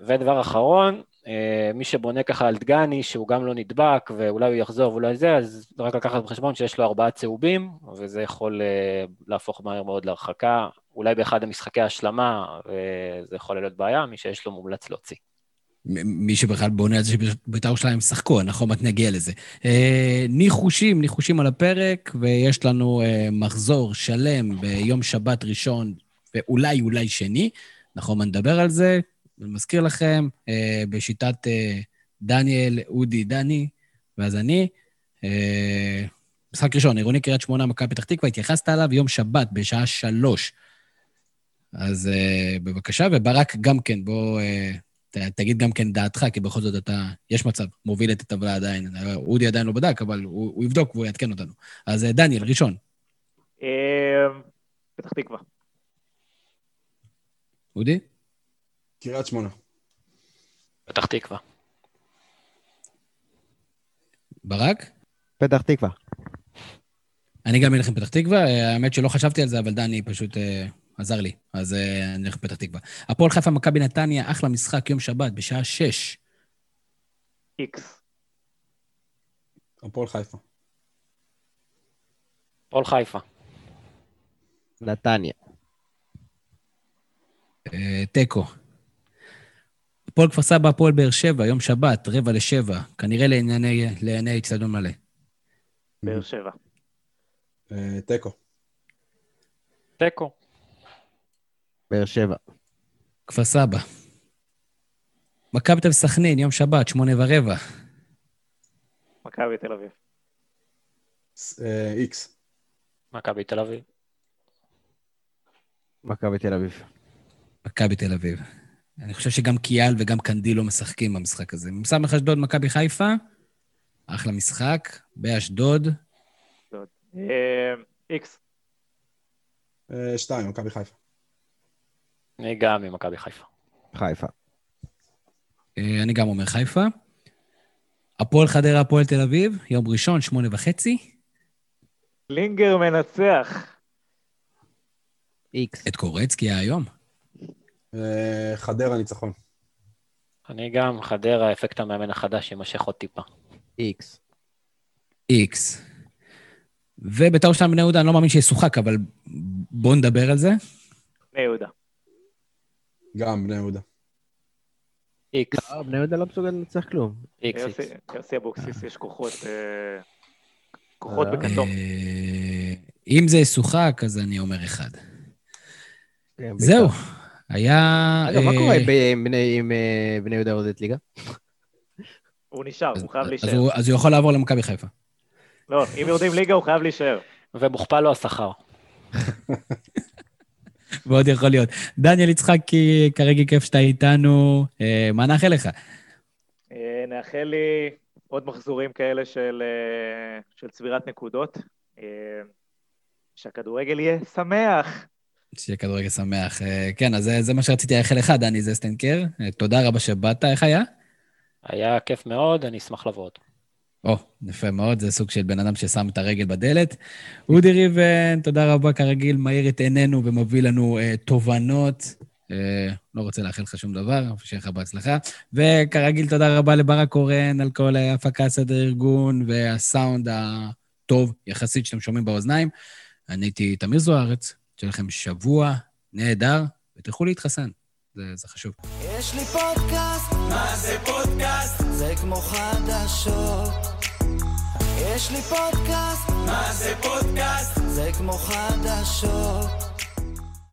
ודבר אחרון, מי שבונה ככה על דגני, שהוא גם לא נדבק, ואולי הוא יחזור ואולי זה, אז רק לקחת בחשבון שיש לו ארבעה צהובים, וזה יכול להפוך מהר מאוד להרחקה, אולי באחד המשחקי ההשלמה, וזה יכול להיות בעיה, מי שיש לו מומלץ להוציא. מי שבכלל בונה על זה שבית"ר ירושלים ישחקו, אנחנו עוד מעט נגיע לזה. אה, ניחושים, ניחושים על הפרק, ויש לנו אה, מחזור שלם ביום שבת ראשון, ואולי אולי שני. עוד נדבר על זה. אני מזכיר לכם, אה, בשיטת דניאל, אודי, דני, ואז אני. משחק ראשון, עירוני קריית שמונה, מכבי פתח תקווה, התייחסת עליו יום שבת בשעה שלוש. אז בבקשה, וברק גם כן, בוא... ת, תגיד גם כן דעתך, כי בכל זאת אתה, יש מצב, מוביל את הטבלה עדיין. אודי עדיין לא בדק, אבל הוא, הוא יבדוק והוא יעדכן אותנו. אז אה, דניאל, ראשון. אה, פתח תקווה. אודי? קריית שמונה. פתח תקווה. ברק? פתח תקווה. אני גם אלך עם פתח תקווה, אה, האמת שלא חשבתי על זה, אבל דני פשוט עזר לי, אז uh, אני הולך לפתח תקווה. הפועל חיפה, מכבי נתניה, אחלה משחק, יום שבת, בשעה שש. איקס. הפועל חיפה. הפועל חיפה. נתניה. אה, תיקו. הפועל כפר סבא, הפועל באר שבע, יום שבת, רבע לשבע, כנראה לעיני אצטדיון מלא. באר שבע. אה, תיקו. תיקו. באר שבע. כפר סבא. מכבי תל סכנין, יום שבת, שמונה ורבע. מכבי תל אביב. אה, איקס. מכבי תל אביב. מכבי תל אביב. מכבי תל אביב. אני חושב שגם קיאל וגם קנדיל לא משחקים במשחק הזה. מס"מ אשדוד, מכבי חיפה, אחלה משחק. באשדוד. אה, איקס. אה, שתיים, מכבי חיפה. אני גם ממכבי חיפה. חיפה. אה, אני גם אומר חיפה. הפועל חדרה, הפועל תל אביב, יום ראשון, שמונה וחצי. לינגר מנצח. איקס. את קורצקי היום. אה, חדרה ניצחון. אני גם, חדרה, אפקט המאמן החדש יימשך עוד טיפה. איקס. איקס. ובית"ר ירושלים בני יהודה, אני לא מאמין שישוחק, אבל בואו נדבר על זה. בני יהודה. גם בני יהודה. איקס. בני יהודה לא מסוגל לנצח כלום. איקס, איקס. יוסי אבוקסיס, יש כוחות, כוחות בכתום. אם זה ישוחק, אז אני אומר אחד. כן, זהו, היה... אגב, מה קורה עם בני יהודה יורדת ליגה? הוא נשאר, הוא חייב להישאר. אז הוא יכול לעבור למכבי חיפה. לא, אם יורדים ליגה הוא חייב להישאר. ומוכפל לו השכר. *laughs* מאוד יכול להיות. דניאל יצחקי, כרגע כיף שאתה איתנו. אה, מה נאחל לך? אה, נאחל לי עוד מחזורים כאלה של, אה, של צבירת נקודות. שהכדורגל יהיה שמח. שיהיה כדורגל שמח. כן, אז זה, זה מה שרציתי לאחל לך, דני זסטנקר. תודה רבה שבאת, איך היה? היה כיף מאוד, אני אשמח לבוא עוד. או, יפה מאוד, זה סוג של בן אדם ששם את הרגל בדלת. אודי ריבן, תודה רבה, כרגיל, מאיר את עינינו ומביא לנו uh, תובנות. Uh, לא רוצה לאחל לך שום דבר, שיהיה לך בהצלחה. וכרגיל, תודה רבה לברק קורן על כל ההפקה, סדר ארגון והסאונד הטוב יחסית שאתם שומעים באוזניים. אני הייתי תמיר זוארץ, שיהיה לכם שבוע נהדר, ותלכו להתחסן. זה, זה חשוב. יש לי פודקאסט, מה זה פודקאסט? זה כמו חדשות. יש לי פודקאסט, מה זה פודקאסט? זה כמו חדשות.